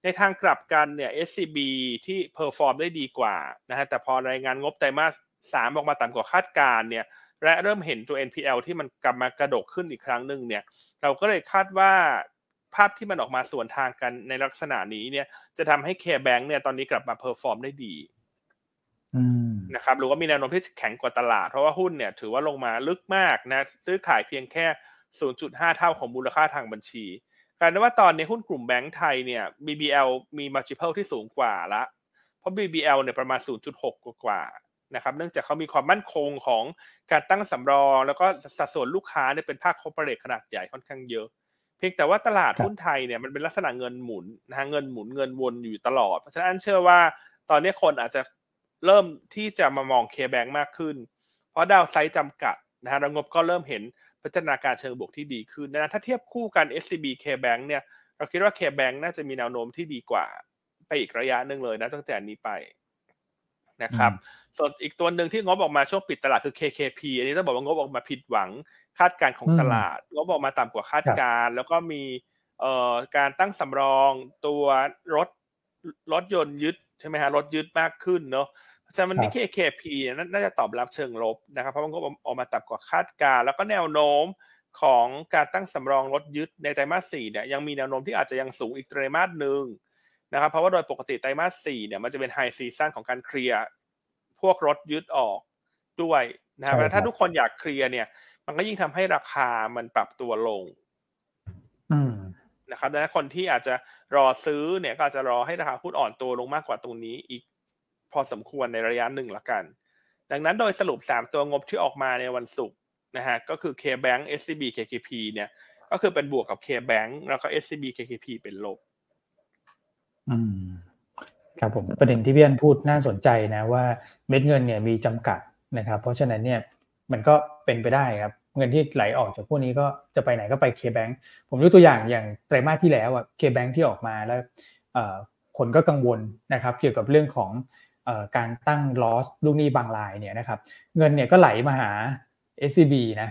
ในทางกลับกันเนี่ย SCB ที่ perform ได้ดีกว่านะฮะแต่พอรายงานงบไตรมาสสามออกมาต่ำกว่าคาดการณ์เนี่ย และเริ่มเห็นตัว NPL ที่มันกลับมากระดกขึ้นอีกครั้งหนึ่งเนี่ย เราก็เลยคาดว่าภาพที่มันออกมาสวนทางกันในลักษณะนี้เนี่ยจะทำให้ KBANK เนี่ยตอนนี้กลับมา perform ได้ดีนะครับหรือว่ามีแนวโน้มที่แข็งกว่าตลาด เพราะว่าหุ้นเนี่ยถือว่าลงมาลึกมากนะซื้อขายเพียงแค่ 0.5 เท่าของมูลค่าทางบัญชีกลายเป็นว่าตอนนี้หุ้นกลุ่มแบงก์ไทยเนี่ย BBL มี multiple ที่สูงกว่าละ เพราะ BBL เนี่ยประมาณ 0.6 กว่า นะครับเนื่องจากเขามีความมั่นคงของการตั้งสำรอง แล้วก็สัดส่วนลูกค้าเนี่ยเป็นภาคคอร์ปอเรทขนาดใหญ่ค่อนข้างเยอะ เพียงแต่ว่าตลาดหุ้นไทยเนี่ยมันเป็นลักษณะเงินหมุนนะฮะเงินหมุนเงินวนอยู่ตลอด เพราะฉะนั้นเชื่อว่าตอนนี้คนอาจจะเริ่มที่จะมามองเคแบงมากขึ้น เพราะดาวไซต์จำกัดนะฮะระงบก็เริ่มเห็นพัฒนาการเชิงบวกที่ดีขึ้นนะถ้าเทียบคู่กัน SCB K-Bank เนี่ยเราคิดว่า K-Bank น่าจะมีแนวโน้มที่ดีกว่าไปอีกระยะหนึ่งเลยนะตั้งแต่นี้ไปนะครับ ส่วนอีกตัวหนึ่งที่งบออกมาช่วงปิดตลาดคือ KKP อันนี้ต้องบอกว่างบออกมาผิดหวังคาดการของตลาดงบออกมาต่ำกว่าคาดการ แล้วก็มีเอ่อการตั้งสำรองตัวรถรถยนต์ยึดใช่ไหมฮะรถยึดมากขึ้นเนาะเพราะฉะนั้นที่ KKP น่าจะตอบรับเชิงลบนะครับ เพราะว่างบออกมาต่ำกว่าคาดการ แล้วก็แนวโน้มของการตั้งสำรองรถยึดในไตรมาสสี่เนี่ยยังมีแนวโน้มที่อาจจะยังสูงอีกไตรมาสหนึ่งนะครับเพราะว่าโดยปกติไตรมาสสี่เนี่ยมันจะเป็นไฮซีซันของการเคลียร์พ วกรถยึดออกด้วยนะครับถ้าทุกคนอยากเคลียร์เนี่ย มันก็ยิ่งทำให้ราคามันปรับตัวลงนะครับดังนั้นคนที่อาจจะรอซื้อเนี่ยก็อาจจะรอให้ราคาหุ้นอ่อนตัวลงมากกว่าตรงนี้อีกพอสมควรในระยะหนึ่งละกัน ดังนั้นโดยสรุปสามตัวงบที่ออกมาในวันศุกร์นะฮะก็คือ K-Bank SCB KKP เนี่ยก็คือเป็นบวกกับ K-Bank แล้วก็ SCB KKP เป็นลบ อืม ครับผมประเด็นที่พี่อันพูดน่าสนใจนะว่าเม็ดเงินเนี่ยมีจำกัดนะครับ เพราะฉะนั้นเนี่ยมันก็เป็นไปได้ครับเงินที่ไหลออกจากพวกนี้ก็จะไปไหนก็ไปเคแบงผมยกตัวอย่างอย่างไตรมาสที่แล้วอะเคแบงที่ออกมาแล้วคนก็กังวลนะครับ เกี่ยวกับเรื่องของการตั้งลอสลูกหนี้บางรายเนี่ยนะครับ เงินเนี่ยก็ไหลมาหา SCB นะ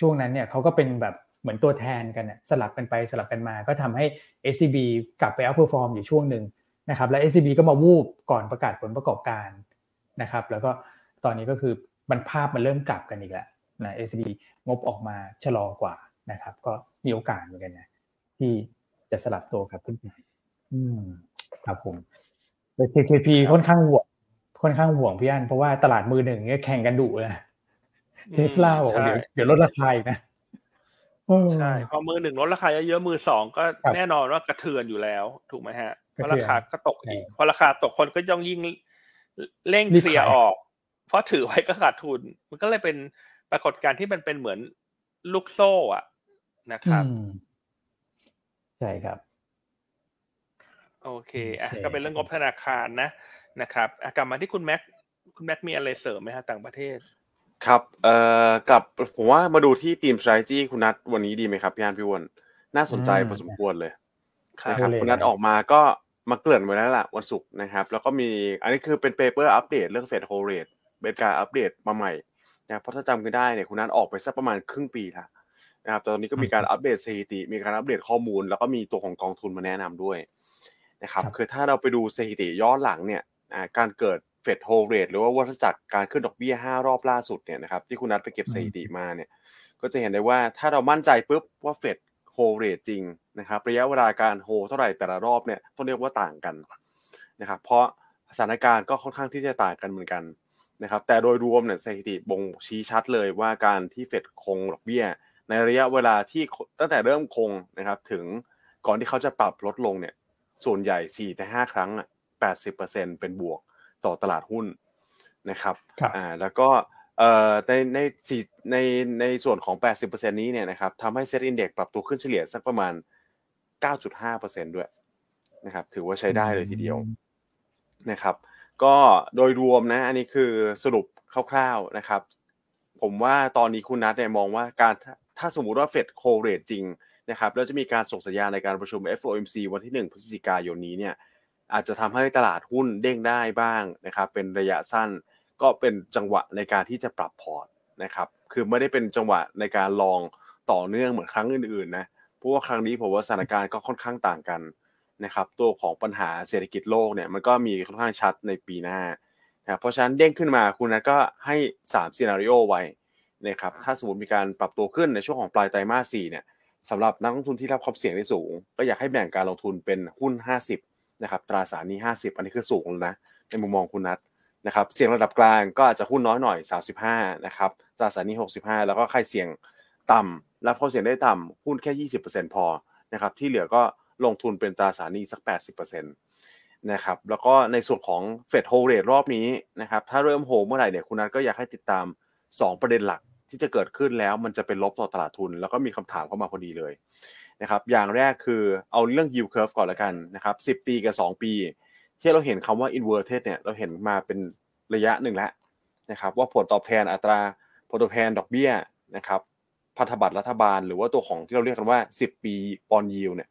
ช่วงนั้นเนี่ยเขาก็เป็นแบบเหมือนตัวแทนกันสลับกันไปสลับกันมา ก็ทำให้ SCB กลับไป outperform อยู่ช่วงหนึ่ง นะครับและ SCB ก็มาวูบก่อนประกาศผลประกอบการนะครับ แล้วก็ตอนนี้ก็คือมันภาพมันเริ่มกลับกันอีกแล้วนะ SCB งบออกมาชะลอกว่านะครับ ก็มีโอกาสเหมือนกันนะที่จะสลับตัวครับขึ้นไปอืมครับผมแต่ KKP ค่อนข้างห่วงค่อนข้างห่วงพี่อันเพราะว่าตลาดมือหนึ่งเนี่ยแข่งกันดุเลยเทสลาบอกเดี๋ยวเดี๋ยวลดราคาอีกนะใช่พอมือหนึ่งลดราคาเยอะๆมือสองก็แน่นอนว่ากระเทือนอยู่แล้ว ถูกไหมฮะเพ ราะราคาก็ตกอีกพอราคาตกคนก็ย่องยิ่งเร่งเคลียร์ออก เพราะถือไว้ก็ขาดทุน มันก็เลยเป็นปรากฏการณ์ที่มันเป็นเหมือนลูกโซ่อะนะครับใช่ครับ โอเคอะก็เป็นเรื่องงบธนาคารนะนะครับกลับมาที่คุณแม็กคุณแม็กมีอะไรเสริมไหมฮะต่างประเทศ ครับเอ่อกลับผมว่ามาดูที่ทีม strategy คุณนัทวันนี้ดีไหมครับพี่อันพี่วนน่าสนใจพอสมควรเลยนะครับคุณนัทออกมาก็ มาเกลื่อนไว้แล้วล่ะวันศุกร์นะครับ แล้วก็มีอันนี้คือเป็นเปเปอร์อัปเดตเรื่องเฟดโฮเรตเป็นการอัปเดตมาใหม่นะเพราะถ้าจำกันได้เนี่ยคุณนัทออกไปสักประมาณครึ่งปีแล้วนะครับตอนนี้ก็มีการอัปเดตสถิติ มีการอัปเดตข้อมูล แล้วก็มีตัวของกองทุนมาแนะนำด้วยนะครับคือถ้าเราไปดูสถิติย้อนหลังเนี่ยการเกิดเฟด hold rate หรือว่าวัฏจักรการขึ้นดอกเบี้ย 5 รอบล่าสุดเนี่ยนะครับที่คุณนัทไปเก็บสถิติมาเนี่ยก็จะเห็นได้ว่าถ้าเรามั่นใจปุ๊บว่าเฟด hold rate จริงนะครับระยะเวลาการโฮเท่าไหร่แต่ละรอบเนี่ยต้องเรียกว่าต่างกันนะครับเพราะสถานการณ์ก็ค่อนข้างที่จะต่างกันเหมือนกันนะครับแต่โดยรวมเนี่ยสถิติบ่งชี้ชัดเลยว่าการที่เฟดคงดอกเบี้ย ในระยะเวลาที่ตั้งแต่เริ่มคงนะครับถึงก่อนที่เขาจะปรับลดลงเนี่ยส่วนใหญ่4แต่5ครั้งอะ80%เป็นบวกต่อตลาดหุ้นนะครับอ่าแล้วก็ เอ่อในในสี่ในในส่วนของ 80%นี้เนี่ยนะครับทำให้เซ็ตอินเด็กปรับตัวขึ้นเฉลี่ยสักประมาณ 9.5%ด้วยนะครับ ถือว่าใช้ได้เลยทีเดียวนะครับ ก็โดยรวมนะอันนี้คือสรุปคร่าวๆนะครับ ผมว่าตอนนี้คุณนัทเนี่ยมองว่าการถ้าสมมุติว่าเฟดโคเรตจริงนะครับแล้วจะมีการส่งสัญญาณในการประชุม FOMC วันที่ 1 พฤศจิกายนนี้เนี่ยอาจจะทำให้ตลาดหุ้นเด้งได้บ้างนะครับ เป็นระยะสั้น ก็เป็นจังหวะในการที่จะปรับพอร์ตนะครับ คือไม่ได้เป็นจังหวะในการลองต่อเนื่องเหมือนครั้งอื่นๆนะเพราะว่าครั้งนี้ผมว่าสถานการณ์ก็ค่อนข้างต่างกันนะครับ ตัวของปัญหาเศรษฐกิจโลกเนี่ยมันก็มีค่อนข้างชัดในปีหน้านะเพราะฉะนั้นเด้งขึ้นมาคุณนะก็ให้3ซีนารีโอไว้นะครับถ้าสมมติมีการปรับตัวขึ้นในช่วงของปลายไตรมาส4เนี่ยสำหรับนักลงทุนที่รับความเสี่ยงได้สูง ก็อยากให้แบ่งการลงทุนเป็นหุ้น 50นะครับตราสารนี้ 50 อันนี้คือสูงนะในมุมมองคุณนัท นะครับเสี่ยงระดับกลางก็อาจจะหุ้นน้อยหน่อย 35นะครับตราสารนี้ 65 แล้วก็ใครเสี่ยงต่ำรับความเสี่ยงได้ต่ำหุ้นแค่ 20%พอนะครับที่เหลือก็ลงทุนเป็นตราสารนี้สัก 80%นะครับแล้วก็ในส่วนของเฟดโฮเรทรอบนี้นะครับถ้าเริ่มโฮเมื่อไหร่เนี่ยคุณนัทก็อยากให้ติดตาม 2 ประเด็นหลักที่จะเกิดขึ้นแล้วมันจะเป็นลบต่อตลาดทุน แล้วก็มีคำถามเข้ามาพอดีเลยนะครับอย่างแรกคือเอาเรื่อง yield curve ก่อนละกันนะครับ10 ปีกับ 2 ปี ที่เราเห็นคำว่า inverted เนี่ยเราเห็นมาเป็นระยะหนึ่งแล้วนะครับว่าผลตอบแทนอัตราผลตอบแทนดอกเบี้ยนะครับพันธบัตรรัฐบาล หรือว่าตัวของที่เราเรียกกันว่า 10 ปีบอลยิวเนี่ย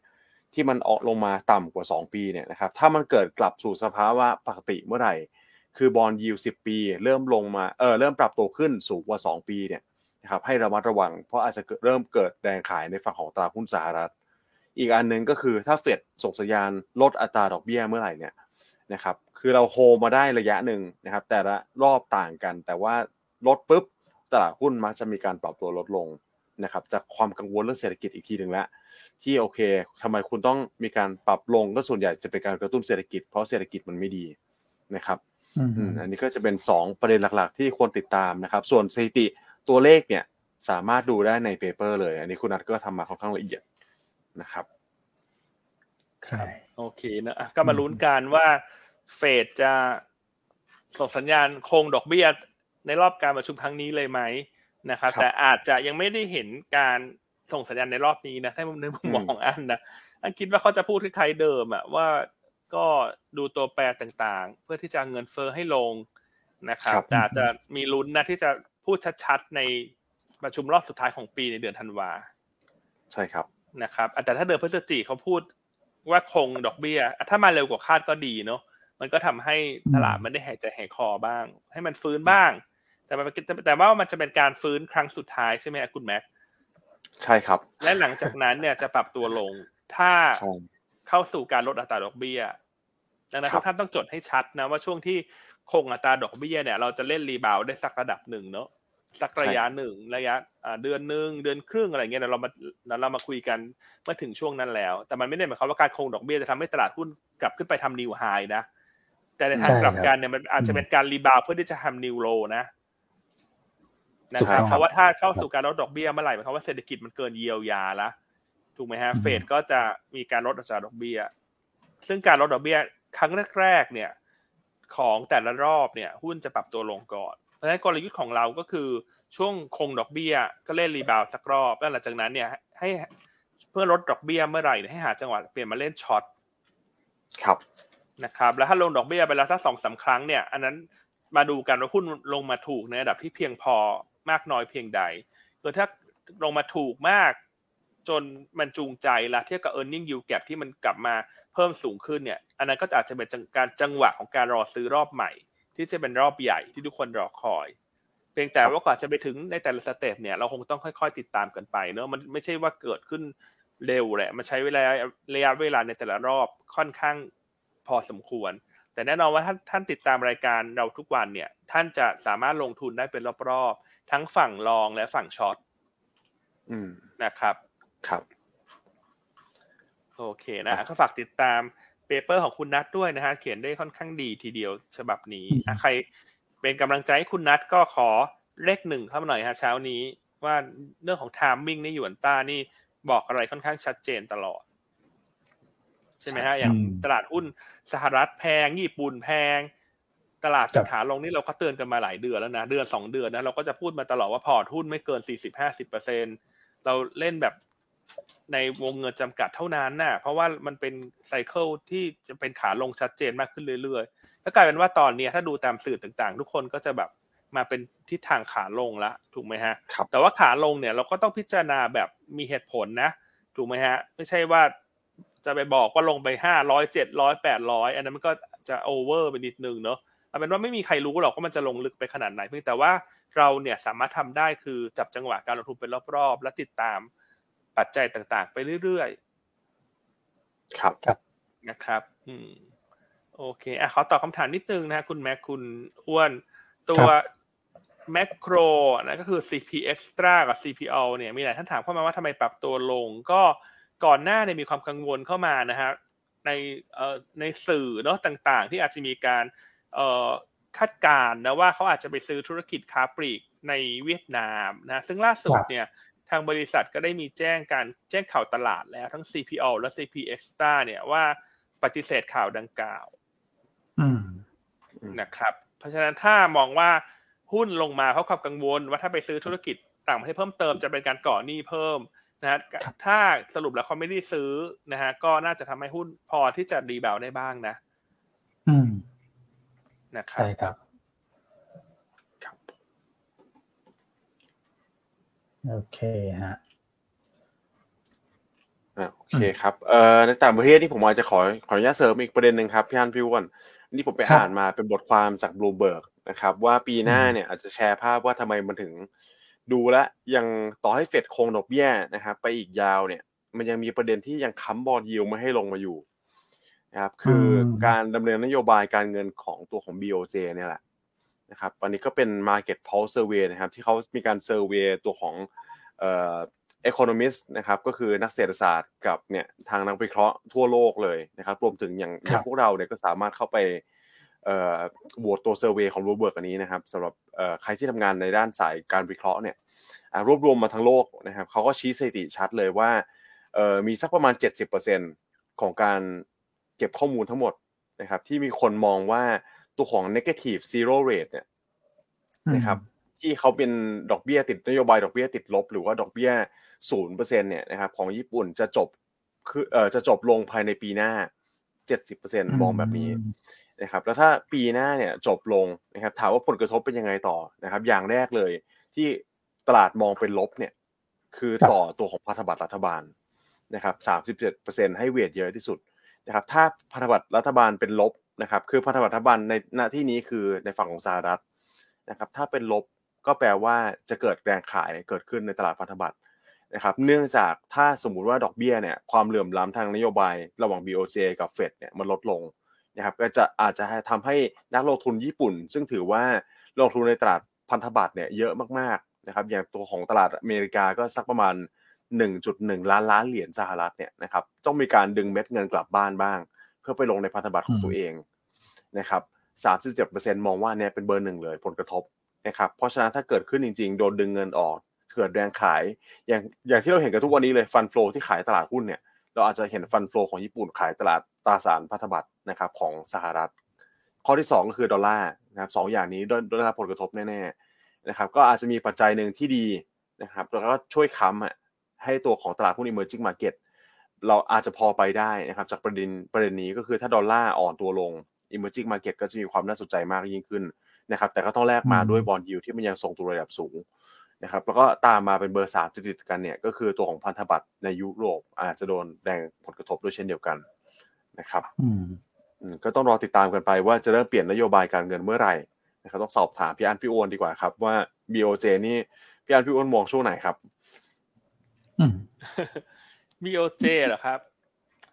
ที่มันออกลงมาต่ำกว่า 2 ปีเนี่ยนะครับถ้ามันเกิดกลับสู่สภาวะปกติเมื่อไหร่ คือบอลยิว10 ปี เริ่มลงมาเออเริ่มปรับตัวขึ้นสูงกว่า 2 ปีเนี่ยนะครับให้ระมัดระวัง เพราะอาจจะเริ่มเกิดแรงขายในฝั่งของตลาหุ้นสหรัฐ อีกอันหนึ่งก็คือถ้าเฟดส่งสัญญาณลดอัตราดอกเบี้ยเมื่อไหร่เนี่ย นะครับ คือเราโฮมาได้ระยะหนึ่งนะครับ แต่ละรอบต่างกัน แต่ว่าลดปุ๊บตลาดหุ้นมักจะมีการปรับตัวลดลงนะครับ จากความกังวลเรื่องเศรษฐกิจอีกทีหนึ่งแล้วที่โอเคทำไมคุณต้องมีการปรับลงก็ส่วนใหญ่จะเป็นการกระตุ้นเศรษฐกิจเพราะเศรษฐกิจมันไม่ดีนะครับอันนี้ก็จะเป็น 2 ประเด็นหลักๆ ที่ควรติดตามนะครับ ส่วนสถิติตัวเลขเนี่ยสามารถดูได้ในเปเปอร์เลย อันนี้คุณนัทก็ทำมาค่อนข้างละเอียดนะครับใช่ โอเคนะก็มาลุ้นกันว่าเฟดจะส่งสัญญาณคงดอกเบี้ยในรอบการประชุมครั้งนี้เลยไหมนะครับแต่อาจจะยังไม่ได้เห็นการส่งสัญญาณในรอบนี้นะถ้าในมุมมองของอันนะอันคิดว่าเขาจะพูดคล้ายๆเดิมอะว่าก็ดูตัวแปรต่างๆ เพื่อที่จะเงินเฟอ้อให้ลงนะครับแต่อาจจะมีลุ้นนะที่จะพูดชัดๆในประชุมรอบสุดท้ายของปีในเดือนธันวาใช่ครับนะครับแต่ถ้าเดือนพฤศจิกเขาพูด ว่าคงดอกเบี้ย ถ้ามาเร็วกว่าคาดก็ดีเนาะมันก็ทำให้ตลาดมันได้หายใจหายคอบ้าง ให้มันฟื้นบ้าง แต่แต่ว่ามันจะเป็นการฟื้นครั้งสุดท้ายใช่ไหมคุณแม็กใช่ครับ และหลังจากนั้นเนี่ยจะปรับตัวลง ถ้าเข้าสู่การลดอัตราดอกเบี้ยดังนั้นทุกท่านต้องจดให้ชัดนะว่าช่วงที่คงอัตราดอกเบี้ยเนี่ยเราจะเล่นรีบาวได้สักระดับหนึ่งเนาะ สักระยะหนึ่งระยะเดือนหนึ่งเดือนครึ่งอะไรเงี้ยเรามาเรามาคุยกันเมื่อถึงช่วงนั้นแล้ว แต่มันไม่ได้หมายความว่าการคงดอกเบี้ยจะทำให้ตลาดหุ้นกลับขึ้นไปทำ new high นะแต่ในทางกลับกันเนี่ยมันอาจจะเป็นการ rebound เพื่อที่จะทำ new low นะนะครับเพราะว่าถ้าเข้าสู่การลดดอกเบี้ยเมื่อไหร่หมายความว่าเศรษฐกิจมันเกินเยียวยาละถูกไหมฮะเฟดก็จะมีการลดอัตราดอกเบี้ย ซึ่งการลดดอกเบี้ยครั้งแรกๆเนี่ย ของแต่ละรอบเนี่ย หุ้นจะปรับตัวลงก่อน เพราะฉะนั้นกลยุทธ์ของเราก็คือช่วงคงดอกเบี้ยก็เล่น rebound สักรอบแล้วหลังจากนั้นเนี่ยให้เพื่อลดดอกเบี้ยเมื่อไหร่ให้หาจังหวะเปลี่ยนมาเล่น short ครับนะครับแล้วถ้าลงดอกเบี้ยไปแล้วถ้าสองสามครั้งเนี่ยอันนั้นมาดูกันว่าหุ้นลงมาถูกในระดับที่เพียงพอมากน้อยเพียงใดโดยถ้าลงมาถูกมากจนมันจูงใจละเทียบกับ e a r n i n g yield gap ที่มันกลับมาเพิ่มสูงขึ้นเนี่ย อันนั้นก็อาจจะเป็นการจังหวะของการรอซื้อรอบใหม่ ที่จะเป็นรอบใหญ่ที่ทุกคนรอคอย เพียงแต่ว่าก่อนจะไปถึงในแต่ละ step เนี่ยเราคงต้องค่อย ๆ ติดตามกันไปเนอะมันไม่ใช่ว่าเกิดขึ้นเร็วแหละมันใช้เวลาระยะเวลาในแต่ละรอบค่อนข้างพอสมควร แต่แน่นอนว่าท่านท่านติดตามรายการเราทุกวันเนี่ย ท่านจะสามารถลงทุนได้เป็นรอบๆทั้งฝั่ง long และฝั่ง short นะครับ ครับ โอเคนะก็ฝากติดตาม paper ของคุณนัทด้วยนะฮะเขียนได้ค่อนข้างดีทีเดียวฉบับนี้ใครเป็นกำลังใจให้คุณนัทก็ขอเลขหนึ่งเข้ามาหน่อยฮะเช้านี้ว่าเรื่องของ timing ในหยวนต้านี่บอกอะไรค่อนข้างชัดเจนตลอด ใช่ไหมฮะอย่างตลาดหุ้นสหรัฐแพง ญี่ปุ่นแพง ตลาดขาลงนี่เราก็เตือนกันมาหลายเดือนแล้วนะ เดือนสองเดือนนะเราก็จะพูดมาตลอดว่าพอร์ตหุ้นไม่เกินสี่สิบห้าสิบเปอร์เซ็นต์เราเล่นแบบ ในวงเงินจำกัดเท่านั้นน่ะ เพราะว่ามันเป็นไซเคิลที่จะเป็นขาลงชัดเจนมากขึ้นเรื่อยๆแล้วกลายเป็นว่าตอนนี้ถ้าดูตามสื่อต่างๆ ทุกคนก็จะแบบมาเป็นทิศทางขาลงละถูกไหมฮะ แต่ว่าขาลงเนี่ยเราก็ต้องพิจารณาแบบมีเหตุผลนะ ถูกไหมฮะ ไม่ใช่ว่าจะไปบอกว่าลงไปห้าร้อยเจ็ดร้อยแปดร้อยอันนั้นมันก็จะโอเวอร์ไปนิดนึงเนาะเอาเป็นว่าไม่มีใครรู้หรอกว่ามันจะลงลึกไปขนาดไหน เพียงแต่ว่าเราเนี่ยสามารถทำได้คือจับจังหวะการลงทุนเป็นรอบๆ และติดตาม ปัจจัยต่างๆ ไปเรื่อยๆ ครับครับนะครับ อืม โอเคอะขอตอบคำถามนิดนึงนะคุณแม็กคุณอ้วน ตัวแมคโครนะก็คือ CP Extra กับ CPO เนี่ยมีหลายท่านถามเข้ามาว่าทำไมปรับตัวลง ก็ก่อนหน้าเนี่ยมีความกังวลเข้ามานะฮะในเอ่อในสื่อเนาะต่างๆ ที่อาจจะมีการเอ่อคาดการณ์นะว่าเขาอาจจะไปซื้อธุรกิจค้าปลีกในเวียดนามนะซึ่งล่าสุดเนี่ย ทางบริษัทก็ได้มีแจ้งการแจ้งข่าวตลาดแล้วทั้ง CPO และ CP Extra เนี่ยว่าปฏิเสธข่าวดังกล่าวนะครับ เพราะฉะนั้นถ้ามองว่าหุ้นลงมาเพราะความกังวล ว่าถ้าไปซื้อธุรกิจต่างประเทศเพิ่มเติมจะเป็นการก่อหนี้เพิ่มนะฮะถ้าสรุปแล้วเขาไม่ได้ซื้อนะฮะก็น่าจะทำให้หุ้นพอที่จะรีบาวได้บ้างนะ อืมนะครับใช่ครับครับ โอเคฮะโอเคครับเอ่อในต่างประเทศที่ผมอาจจะขอขออนุญาตเสริมอีกประเด็นหนึ่งครับพี่ฮันพี่วันนี่ผมไปอ่านมาเป็นบทความจากบลูเบิร์กนะครับ ว่าปีหน้าเนี่ยอาจจะแชร์ภาพว่าทำไมมันถึง ดูแลยังต่อให้เฟดคงดอกเบี้ยนะครับไปอีกยาวเนี่ย มันยังมีประเด็นที่ยังค้ำบอลยิวไม่ให้ลงมาอยู่นะครับคือการดำเนินนโยบายการเงินของตัวของ BOJ เนี่ยแหละ นะครับอันนี้ก็เป็น Market Pulse Survey นะครับที่เขามีการ survey ตัวของเอ่อ Economist นะครับก็คือนักเศรษฐศาสตร์กับเนี่ยทางนักวิเคราะห์ทั่วโลกเลยนะครับรวมถึงอย่างพวกเราเนี่ยก็สามารถเข้าไปโหวตตัว survey ของรูเบิร์กอันนี้นะครับสำหรับใครที่ทำงานในด้านสายการวิเคราะห์เนี่ยรวบรวมมาทั้งโลกนะครับเขาก็ชี้สถิติชัดเลยว่ามีสักประมาณ 70%ของการเก็บข้อมูลทั้งหมดนะครับที่มีคนมองว่า ตัวของ negative zero rate เนี่ยนะครับที่เขาเป็นดอกเบี้ยติดนโยบายดอกเบี้ยติดลบ หรือว่าดอกเบี้ยศูนย์เปอร์เซ็นเนี่ยนะครับของญี่ปุ่นจะจบคือเอ่อจะจบลงภายในปีหน้าเจ็ดสิบเปอร์เซ็นต์มองแบบนี้นะครับแล้วถ้าปีหน้าเนี่ยจบลงนะครับถามว่าผลกระทบเป็นยังไงต่อนะครับ อย่างแรกเลย ที่ตลาดมองเป็นลบเนี่ยคือต่อตัวของพันธบัตรรัฐบาลนะครับสามสิบเจ็ดเปอร์เซ็นให้เวทเยอะที่สุดนะครับถ้าพันธบัตรรัฐบาลเป็นลบ นะครับคือพันธบัตรรัฐบาลในหน้าที่นี้คือในฝั่งของสหรัฐนะครับถ้าเป็นลบก็แปลว่าจะเกิดแรงขายเกิดขึ้นในตลาดพันธบัตรนะครับเนื่องจากถ้าสมมุติว่าดอกเบี้ยเนี่ยความเหลื่อมล้ำทางนโยบายระหว่าง BOJ กับเฟดเนี่ยมันลดลงนะครับก็จะอาจจะทำให้นักลงทุนญี่ปุ่น ซึ่งถือว่าลงทุนในตลาดพันธบัตรเนี่ยเยอะมากๆนะครับอย่างตัวของตลาดอเมริกาก็สักประมาณ 1.1 ล้านล้านเหรียญสหรัฐเนี่ยนะครับต้องมีการดึงเม็ดเงินกลับบ้านบ้าง เพื่อไปลงในพันธบัตรของตัวเอง นะครับ37%มองว่าเนี่ยเป็นเบอร์หนึ่งเลยผลกระทบนะครับเพราะฉะนั้นถ้าเกิดขึ้นจริง ๆ โดนดึงเงินออกเกิดแรงขาย อย่างอย่างที่เราเห็นกันทุกวันนี้เลยฟันฟลอที่ขายตลาดหุ้นเนี่ยเราอาจจะเห็นฟันฟลอของญี่ปุ่นขายตลาดตราสารพันธบัตรนะครับของสหรัฐ ข้อที่ 2 ก็คือดอลลาร์นะครับสองอย่างนี้ได้รับผลกระทบแน่ๆนะครับก็อาจจะมีปัจจัยหนึ่งที่ดีนะครับแล้วก็ช่วยค้ำให้ตัวของตลาดหุ้น emerging market เราอาจจะพอไปได้นะครับจากประเด็นประเด็นนี้ก็คือถ้าดอลลาร์อ่อนตัวลง emerging market ก็จะมีความน่าสนใจมากยิ่งขึ้นนะครับแต่ก็ต้องแลกมาด้วยบอลยูที่มันยังทรงตัวระดับสูงนะครับแล้วก็ตามมาเป็นเบอร์สามติดกันเนี่ยก็คือตัวของพันธบัตรในยุโรปอาจจะโดนแรงผลกระทบด้วยเช่นเดียวกันนะครับก็ต้องรอติดตามกันไปว่าจะเริ่มเปลี่ยนนโยบายการเงินเมื่อไหร่นะครับต้องสอบถามพี่อันพี่โอนดีกว่าครับ ว่า BOJ นี่พี่อันพี่โอนมองช่วงไหนครับ BOJ เหรอครับ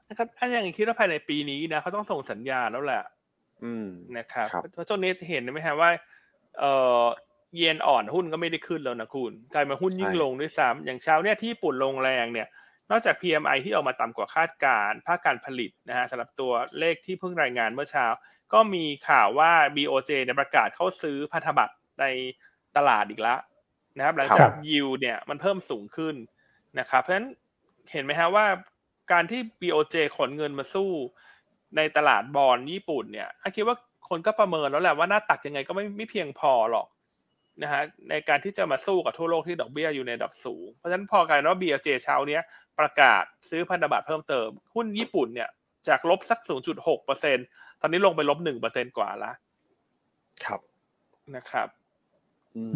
นะครับอันอย่างคิดว่าภายในปีนี้นะเขาต้องส่งสัญญาณแล้วแหละ นะครับเพราะช่วงนี้เห็นไหมฮะว่า เออเยนอ่อนหุ้นก็ไม่ได้ขึ้นแล้วนะคุณกลายมาหุ้นยิ่งลงด้วยซ้ำอย่างเช้าเนี่ยที่ปุ่นลงแรงเนี่ย นอกจาก PMI ที่ออกมาต่ำกว่าคาดการภาคการผลิตนะฮะสำหรับตัวเลขที่เพิ่งรายงานเมื่อเช้า ก็มีข่าวว่า BOJ ในประกาศเข้าซื้อพันธบัตรในตลาดอีกแล้วนะครับหลังจากยิวเนี่ยมันเพิ่มสูงขึ้นนะครับเพราะฉะนั้นเห็นไหมฮะว่าการที่ BOJ ขนเงินมาสู้ ในตลาดบอลญี่ปุ่นเนี่ยคิดว่าคนก็ประเมินแล้วแหละว่าหน้าตักยังไงก็ไม่ไม่เพียงพอหรอกนะฮะในการที่จะมาสู้กับทั่วโลกที่ดอกเบี้ยอยู่ในระดับสูง เพราะฉะนั้นพอกลายว่า BOJ เช้านี้ประกาศซื้อพันธบัตรเพิ่มเติม หุ้นญี่ปุ่นเนี่ยจากลบสัก 0.6เปอร์เซ็นตอนนี้ลงไปลบ1เปอร์เซ็นกว่าละครับนะครับ อืม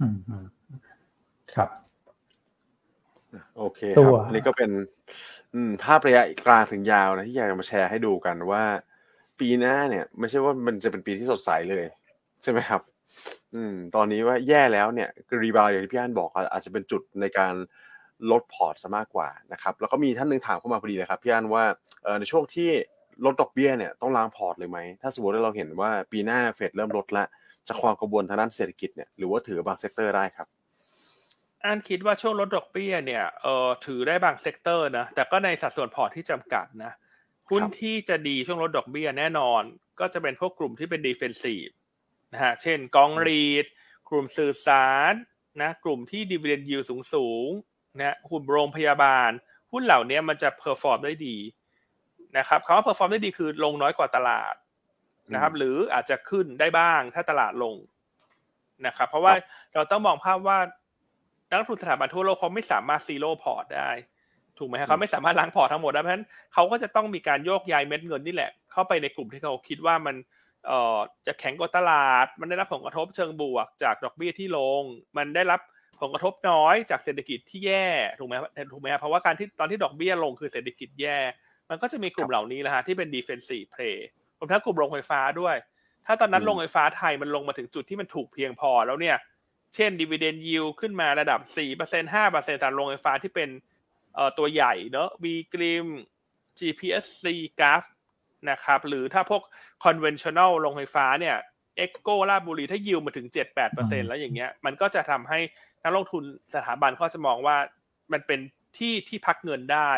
อืมครับ โอเคครับอันนี้ก็เป็น ภาพระยะกลางถึงยาวนะที่อยากจะมาแชร์ให้ดูกันว่า ปีหน้าเนี่ย ไม่ใช่ว่ามันจะเป็นปีที่สดใสเลย ใช่ไหมครับ อืม ตอนนี้ว่าแย่แล้วเนี่ย rebound อย่างที่พี่อันบอกอาจจะเป็นจุดในการลดพอร์ตซะมากกว่านะครับ แล้วก็มีท่านนึงถามเข้ามาพอดีเลยครับพี่อันว่าในช่วงที่ลดดอกเบี้ยเนี่ยต้องล้างพอร์ตเลยไหม ถ้าสมมติว่าเราเห็นว่าปีหน้าเฟดเริ่มลดละจะความกระบวนทางด้านเศรษฐกิจเนี่ยหรือว่าถือบาง sector ได้ครับ อันคิดว่าช่วงลดดอกเบี้ยเนี่ยเออถือได้บาง sector นะ แต่ก็ในสัดส่วนพอร์ตที่จำกัดนะหุ้นที่จะดีช่วงลดดอกเบี้ยแน่นอน ก็จะเป็นพวกกลุ่มที่เป็น defensive นะฮะเช่นกอง REIT กลุ่มสื่อสารนะกลุ่มที่ดีเวเดนยิวสูงสูงนะหุ้นโรงพยาบาล หุ้นเหล่านี้มันจะ perform ได้ดีนะครับคำว่า perform ได้ดีคือลงน้อยกว่าตลาดนะครับ หรืออาจจะขึ้นได้บ้างถ้าตลาดลงนะครับเพราะว่าเราต้องมองภาพว่า นักลงทุนสถาบันทั่วโลกเขาไม่สามารถ zero พอร์ตได้ ถูกไหมครับเขาไม่สามารถล้างพอร์ตทั้งหมดได้เพราะฉะนั้นเขาก็จะต้องมีการโยกย้ายเม็ดเงินนี่แหละ เข้าไปในกลุ่มที่เขาคิดว่ามันเอ่อจะแข็งกว่าตลาด มันได้รับผลกระทบเชิงบวกจากดอกเบี้ยที่ลง มันได้รับผลกระทบน้อยจากเศรษฐกิจที่แย่ถูกไหมถูกไหมครับเพราะว่าการที่ตอนที่ดอกเบี้ยลงคือเศรษฐกิจแย่ มันก็จะมีกลุ่มเหล่านี้แหละฮะที่เป็น defensive play รวมทั้งกลุ่มโรงไฟฟ้าด้วย ถ้าตอนนั้นโรงไฟฟ้าไทยมันลงมาถึงจุดที่มันถูกเพียงพอแล้วเนี่ย เช่น dividend yield ขึ้นมาระดับ 4% 5%ตามโรงไฟฟ้าที่เป็นเอ่อตัวใหญ่เนอะวีกริม GPSC g a f นะครับ หรือถ้าพวก conventional โรงไฟฟ้าเนี่ยเอ็กโกลาบุรีถ้ายิวมาถึง 7-8%แล้วอย่างเงี้ย มันก็จะทำให้นักลงทุนสถาบันเขาจะมองว่ามันเป็นที่ที่พักเงินได้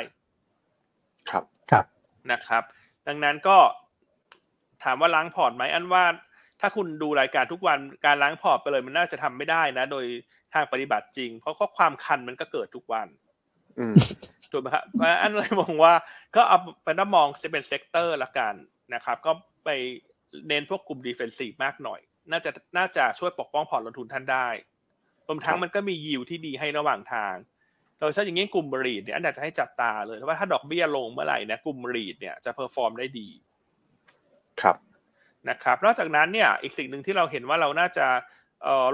ครับ ครับ นะครับ ดังนั้นก็ถามว่าล้างพอร์ตไหมอันว่า ถ้าคุณดูรายการทุกวันการล้างพอร์ตไปเลยมันน่าจะทำไม่ได้นะ โดยทางปฏิบัติจริง เพราะข้อความคันมันก็เกิดทุกวันถูกไหมครับเพราะอันเลยมองว่าก็เอาเป็นน้ามองจะเป็น sector ละกันนะครับ ก็ไปเน้นพวกกลุ่ม defensive มากหน่อย น่าจะน่าจะช่วยปกป้องพอร์ตลงทุนท่านได้รวมทั้งมันก็มียิวที่ดีให้ระหว่างทางโดยเฉพาะอย่างนี้กลุ่ม REIT เนี่ยอันอยากจะให้จับตาเลยเพราะว่าถ้าดอกเบี้ยลงเมื่อไหร่นะกลุ่ม REIT เนี่ยจะ perform ได้ดี ครับ นะครับนอกจากนั้นเนี่ยอีกสิ่งหนึ่งที่เราเห็นว่าเราน่าจะ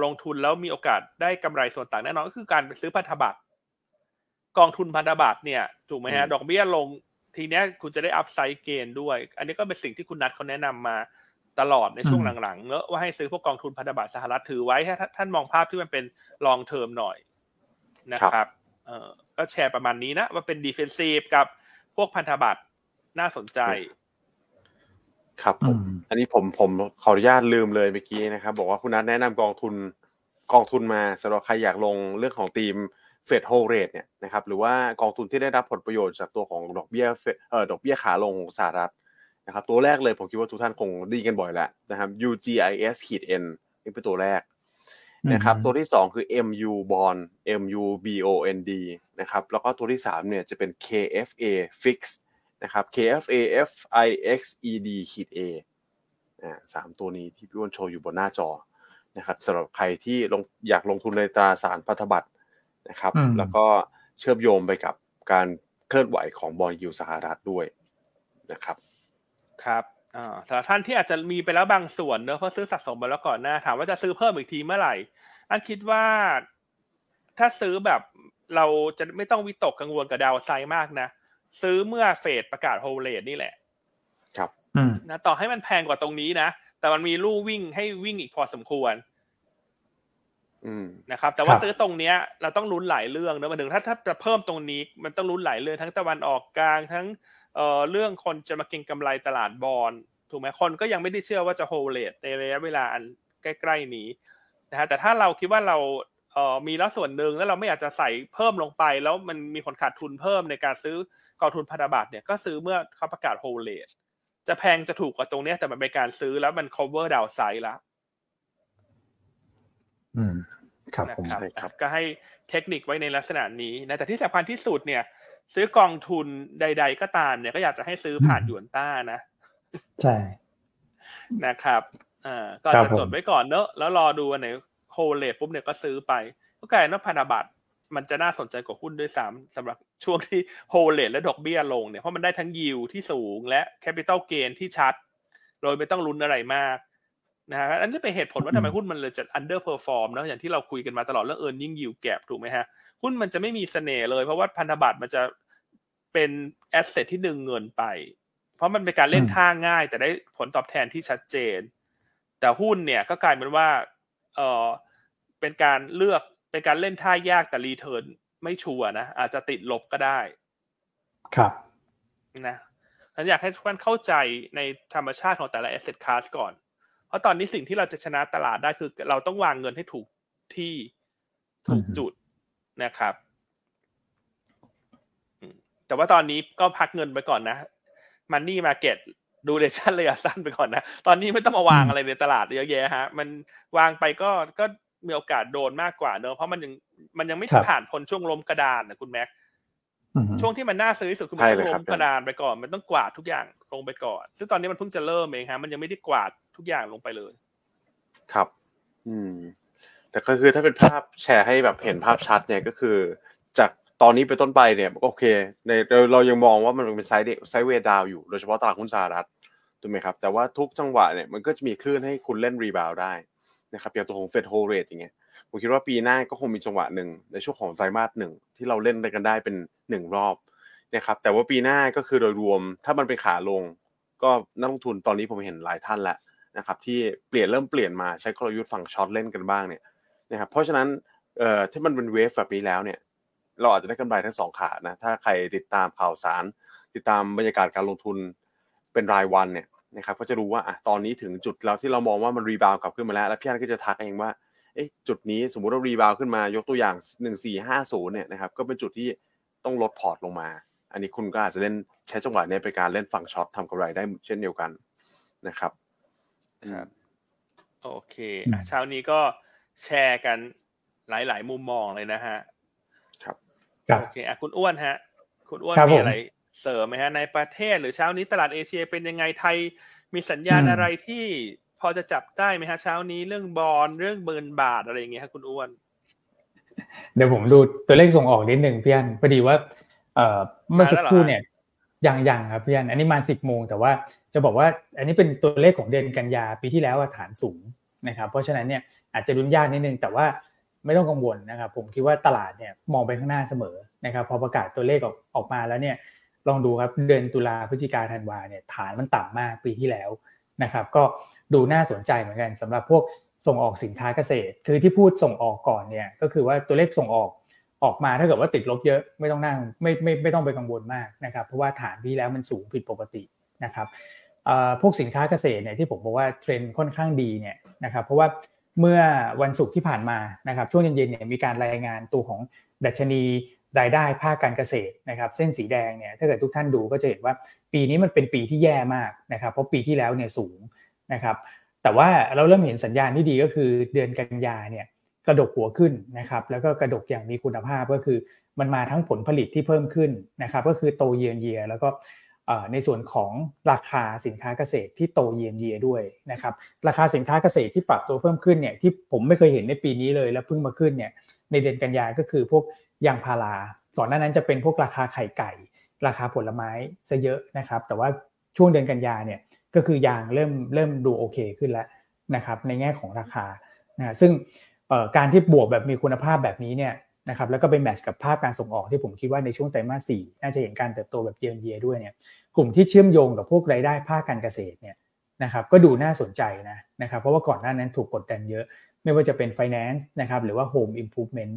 ลงทุนแล้วมีโอกาสได้กำไรส่วนต่างแน่นอนก็คือการไปซื้อพันธบัตรกองทุนพันธบัตรเนี่ยถูกไหมฮะดอกเบี้ยลงทีเนี้ยคุณจะได้ upside gain ด้วย อันนี้ก็เป็นสิ่งที่คุณนัทเขาแนะนำมาตลอดในช่วงหลังๆเนอะว่าให้ซื้อพวกกองทุนพันธบัตรสหรัฐถือไว้ถ้าท่านมองภาพที่มันเป็น long term หน่อยนะครับเออก็แชร์ประมาณนี้นะว่าเป็น defensive กับพวกพันธบัตรน่าสนใจ ครับผมอันนี้ผมผมขออนุญาตลืมเลยเมื่อกี้นะครับ บอกว่าคุณนัทแนะนำกองทุนกองทุนมาสำหรับใครอยากลงเรื่องของทีมเฟดโฮเรทเนี่ยนะครับหรือว่ากองทุนที่ได้รับผลประโยชน์จากตัวของดอกเบี้ยเอ่อดอกเบี้ยขาลงของสหรัฐนะครับตัวแรกเลยผมคิดว่าทุกท่านคงดีกันบ่อยแล้วนะครับ UGIS ขีด N นี่เป็นตัวแรกนะครับตัวที่สองคือ MU bond MU BOND นะครับแล้วก็ตัวที่สามเนี่ยจะเป็น KFA fix นะครับ KFA FIXED ขีด A อ่าสามตัวนี้ที่พี่อ้วนโชว์อยู่บนหน้าจอนะครับสำหรับใครที่ลงอยากลงทุนในตราสารพันธบัตรนะครับ แล้วก็เชื่อมโยงไปกับการเคลื่อนไหวของบอลยูสหรัฐด้วยนะครับครับอ่าสำหรับท่านที่อาจจะมีไปแล้วบางส่วนเนอะเพราะซื้อสะสมไปแล้วก่อนหน้าถามว่าจะซื้อเพิ่มอีกทีเมื่อไหร่อันคิดว่าถ้าซื้อแบบเราจะไม่ต้องวิตกกังวลกับดาวไซมากนะ ซื้อเมื่อเฟดประกาศโฮเลดนี่แหละ ครับนะต่อให้มันแพงกว่าตรงนี้นะ แต่มันมีลู่วิ่งให้วิ่งอีกพอสมควรนะครับ แต่ว่าซื้อตรงเนี้ย เราต้องลุ้นหลายเรื่องนะมาถึงถ้าถ้าจะเพิ่มตรงนี้ มันต้องลุ้นหลายเรื่องทั้งตะวันออกกลางทั้งเอ่อเรื่องคนจะมาเก็งกำไรตลาดบอลถูกไหมคนก็ยังไม่ได้เชื่อว่าจะโฮเลดในระยะเวลาอันใกล้ ๆนี้นะฮะแต่ถ้าเราคิดว่าเรา เอ่อมีแล้วส่วนหนึ่งแล้วเราไม่อยากจะใส่เพิ่มลงไป แล้วมันมีผลขาดทุนเพิ่มในการซื้อกองทุนพันธบัตรเนี่ยก็ซื้อเมื่อเขาประกาศโฮเลดจะแพงจะถูกกว่าตรงนี้แต่มันเป็นการซื้อแล้วมัน cover ดาวไซด์แล้วอืมครับผมนะครับ ก็ให้เทคนิคไว้ในลักษณะนี้นะแต่ที่สำคัญที่สุดเนี่ย ซื้อกองทุนใด ๆ ก็ตามเนี่ยก็อยากจะให้ซื้อผ่านหยวนต้านะ ใช่นะครับอ่าก็จะจดไว้ก่อนเนอะแล้วรอดูอันไหน hold rate ปุ๊บเนี่ยก็ซื้อไป ก็กลายเป็นพันธบัตรมันจะน่าสนใจกว่าหุ้นด้วยซ้ำสำหรับช่วงที่ hold rate และดอกเบี้ยลงเนี่ยเพราะมันได้ทั้งยิวที่สูงและ capital gain ที่ชัด โดยไม่ต้องลุ้นอะไรมากนะฮะอันนี้เป็นเหตุผลว่าทำไมหุ้นมันเลยจะ underperform เนาะอย่างที่เราคุยกันมาตลอดเรื่อง earning yield gap ถูกไหมฮะ หุ้นมันจะไม่มีเสน่ห์เลย เพราะว่าพันธบัตรมันจะเป็นแอสเซทที่ดึงเงินไป เพราะมันเป็นการเล่นท่าง่าย แต่ได้ผลตอบแทนที่ชัดเจน แต่หุ้นเนี่ยก็กลายเป็นว่า เออเป็นการเลือกเป็นการเล่นท่ายากแต่รีเทิร์นไม่ชัวร์นะอาจจะติดลบก็ได้ ครับนะฉันอยากให้ทุกท่านเข้าใจในธรรมชาติของแต่ละ asset class ก่อน เพราะตอนนี้สิ่งที่เราจะชนะตลาดได้คือ เราต้องวางเงินให้ถูกที่ถูกจุดนะครับ แต่ว่าตอนนี้ก็พักเงินไปก่อนนะมันนี่มาเก็ต ดูเดชั่นระยะสั้นไปก่อนนะ ตอนนี้ไม่ต้องมาวางอะไรในตลาดเยอะแยะฮะ มันวางไปก็ก็มีโอกาสโดนมากกว่าเนอะเพราะมันยังมันยังไม่ผ่านพ้นช่วงล้มกระดานนะคุณแม็กช่วงที่มันน่าซื้อที่สุดคือมันต้องล้มกระดานไปก่อน มันต้องกวาดทุกอย่างลงไปก่อน ซึ่งตอนนี้มันเพิ่งจะเริ่มเองฮะมันยังไม่ได้กวาดทุกอย่างลงไปเลย ครับ อืม แต่ก็คือถ้าเป็นภาพแชร์ให้แบบเห็นภาพชัดเนี่ยก็คือ จากตอนนี้ไปต้นไปเนี่ย โอเค ในเราเรายังมองว่ามันเป็น side sideway down อยู่โดยเฉพาะตลาดหุ้นสหรัฐ ถูกไหมครับแต่ว่าทุกจังหวะเนี่ยมันก็จะมีคลื่นให้คุณเล่น rebound ได้นะครับอย่างตัวของ Fed hold rate อย่างเงี้ยผมคิดว่าปีหน้าก็คงมีจังหวะหนึ่งในช่วงของไตรมาสหนึ่งที่เราเล่นกันได้เป็นหนึ่งรอบนะครับแต่ว่าปีหน้าก็คือโดยรวมถ้ามันเป็นขาลง ก็นักลงทุนตอนนี้ผมเห็นหลายท่านแล้วนะครับที่เปลี่ยนเริ่มเปลี่ยนมาใช้กลยุทธ์ฝั่ง short เล่นกันบ้างเนี่ยนะครับเพราะฉะนั้นเอ่อที่มันเป็น wave แบบนี้แล้วเนี่ยเราอาจจะได้กำไรทั้งสองขานะถ้าใครติดตามข่าวสาร ติดตามบรรยากาศการลงทุน เป็นรายวันเนี่ยนะครับก็จะรู้ว่าอะตอนนี้ถึงจุดแล้วที่เรามองว่ามัน rebound กลับขึ้นมาแล้ว แล้วพี่อันก็จะทักเองว่าเอ๊ะจุดนี้สมมุติว่า rebound ขึ้นมายกตัวอย่าง 1450เนี่ยนะครับก็เป็นจุดที่ต้องลดพอร์ตลงมา อันนี้คุณก็อาจจะเล่นใช้จังหวะนี้เป็นการเล่นฝั่ง short ทำกำไรได้เช่นเดียวกันนะครับครับโอเคอะเช้านี้ก็แชร์กันหลาย ๆ มุมมองเลยนะฮะครับโอเคอะคุณอ้วนฮะ คุณอ้วนมีอะไร เสริมไหมฮะในประเทศหรือเช้านี้ตลาดเอเชียเป็นยังไงไทยมีสัญญาณอะไรที่พอจะจับได้ไหมฮะเช้านี้เรื่อง bond เรื่องเงินบาทอะไรอย่างเงี้ยครับคุณอ้วน เดี๋ยวผมดูตัวเลขส่งออกนิดหนึ่งพี่อันพอดีว่าเอ่อเมื่อสักครู่เนี่ยยังยังครับพี่อันอันนี้มาสิบโมงแต่ว่าจะบอกว่าอันนี้เป็นตัวเลขของเดือนกันยาปีที่แล้วฐานสูงนะครับเพราะฉะนั้นเนี่ยอาจจะรุนยากนิดนึงแต่ว่าไม่ต้องกังวลนะครับผมคิดว่าตลาดเนี่ยมองไปข้างหน้าเสมอนะครับพอประกาศตัวเลขออกออกมาแล้วเนี่ย ลองดูครับเดือนตุลาพฤศจิกาธันวาเนี่ยฐานมันต่ำมากปีที่แล้วนะครับ ก็ดูน่าสนใจเหมือนกันสำหรับพวกส่งออกสินค้าเกษตร คือที่พูดส่งออกก่อนเนี่ยก็คือว่าตัวเลขส่งออกออกมาถ้าเกิดว่าติดลบเยอะไม่ต้องนั่งไม่ไม่ไม่ต้องไปกังวลมากนะครับ เพราะว่าฐานที่แล้วมันสูงผิดปกตินะครับพวกสินค้าเกษตรเนี่ยที่ผมบอกว่าเทรนด์ค่อนข้างดีเนี่ยนะครับเพราะว่าเมื่อวันศุกร์ที่ผ่านมานะครับช่วงเย็นๆเนี่ยมีการรายงานตัวของดัชนี รายได้ภาคการเกษตรนะครับเส้นสีแดงเนี่ยถ้าเกิดทุกท่านดูก็จะเห็นว่าปีนี้มันเป็นปีที่แย่มากนะครับเพราะปีที่แล้วเนี่ยสูงนะครับแต่ว่าเราเริ่มเห็นสัญญาณที่ดีก็คือเดือนกันยาเนี่ยกระดกหัวขึ้นนะครับแล้วก็กระดกอย่างมีคุณภาพก็คือมันมาทั้งผลผลิตที่เพิ่มขึ้นนะครับก็คือโตเยียนเยียแล้วก็ในส่วนของราคาสินค้าเกษตรที่โตเยียนเยียด้วยนะครับราคาสินค้าเกษตรที่ปรับตัวเพิ่มขึ้นเนี่ยที่ผมไม่เคยเห็นในปีนี้เลยแล้วเพิ่งมาขึ้นเนี่ยในเดือนกันยาก็คือพวก ยางพารา ก่อนหน้านั้นจะเป็นพวกราคาไข่ไก่ ราคาผลไม้ซะเยอะนะครับ แต่ว่าช่วงเดือนกันยาเนี่ยก็คือยางเริ่มเริ่มดูโอเคขึ้นแล้วนะครับในแง่ของราคานะซึ่งการที่บวกแบบมีคุณภาพแบบนี้เนี่ยนะครับแล้วก็ไปแมทช์กับภาพการส่งออกที่ผมคิดว่าในช่วงไตรมาสสี่น่าจะเห็นการเติบโตแบบเยียร์เยียด้วยเนี่ยกลุ่มที่เชื่อมโยงกับพวกรายได้ภาคการเกษตรเนี่ยนะครับก็ดูน่าสนใจนะนะครับเพราะว่าก่อนหน้านั้นถูกกดดันเยอะ ไม่ว่าจะเป็น finance นะครับหรือว่า home improvement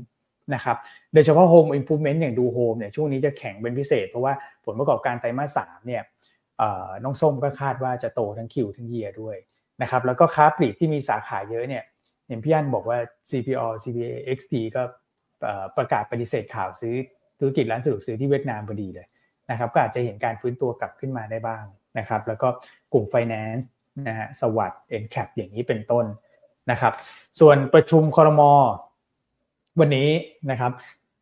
นะครับโดยเฉพาะ home improvement อย่างดู home เนี่ยช่วงนี้จะแข็งเป็นพิเศษ เพราะว่าผลประกอบการไตรมาสสามเนี่ยน้องส้มก็คาดว่าจะโตทั้งคิวทั้งเยียด้วยนะครับแล้วก็ค้าปลีกที่มีสาขาเยอะเนี่ยเห็นพี่อันบอกว่า CPO CPA XD ก็ประกาศปฏิเสธข่าวซื้อธุรกิจร้านสะดวกซื้อที่เวียดนามพอดีเลยนะครับก็อาจจะเห็นการฟื้นตัวกลับขึ้นมาได้บ้างนะครับแล้วก็กลุ่ม Finance นะฮะสวัสด์ NCAP อย่างนี้เป็นต้นนะครับส่วนประชุมคอรมอ วันนี้นะครับ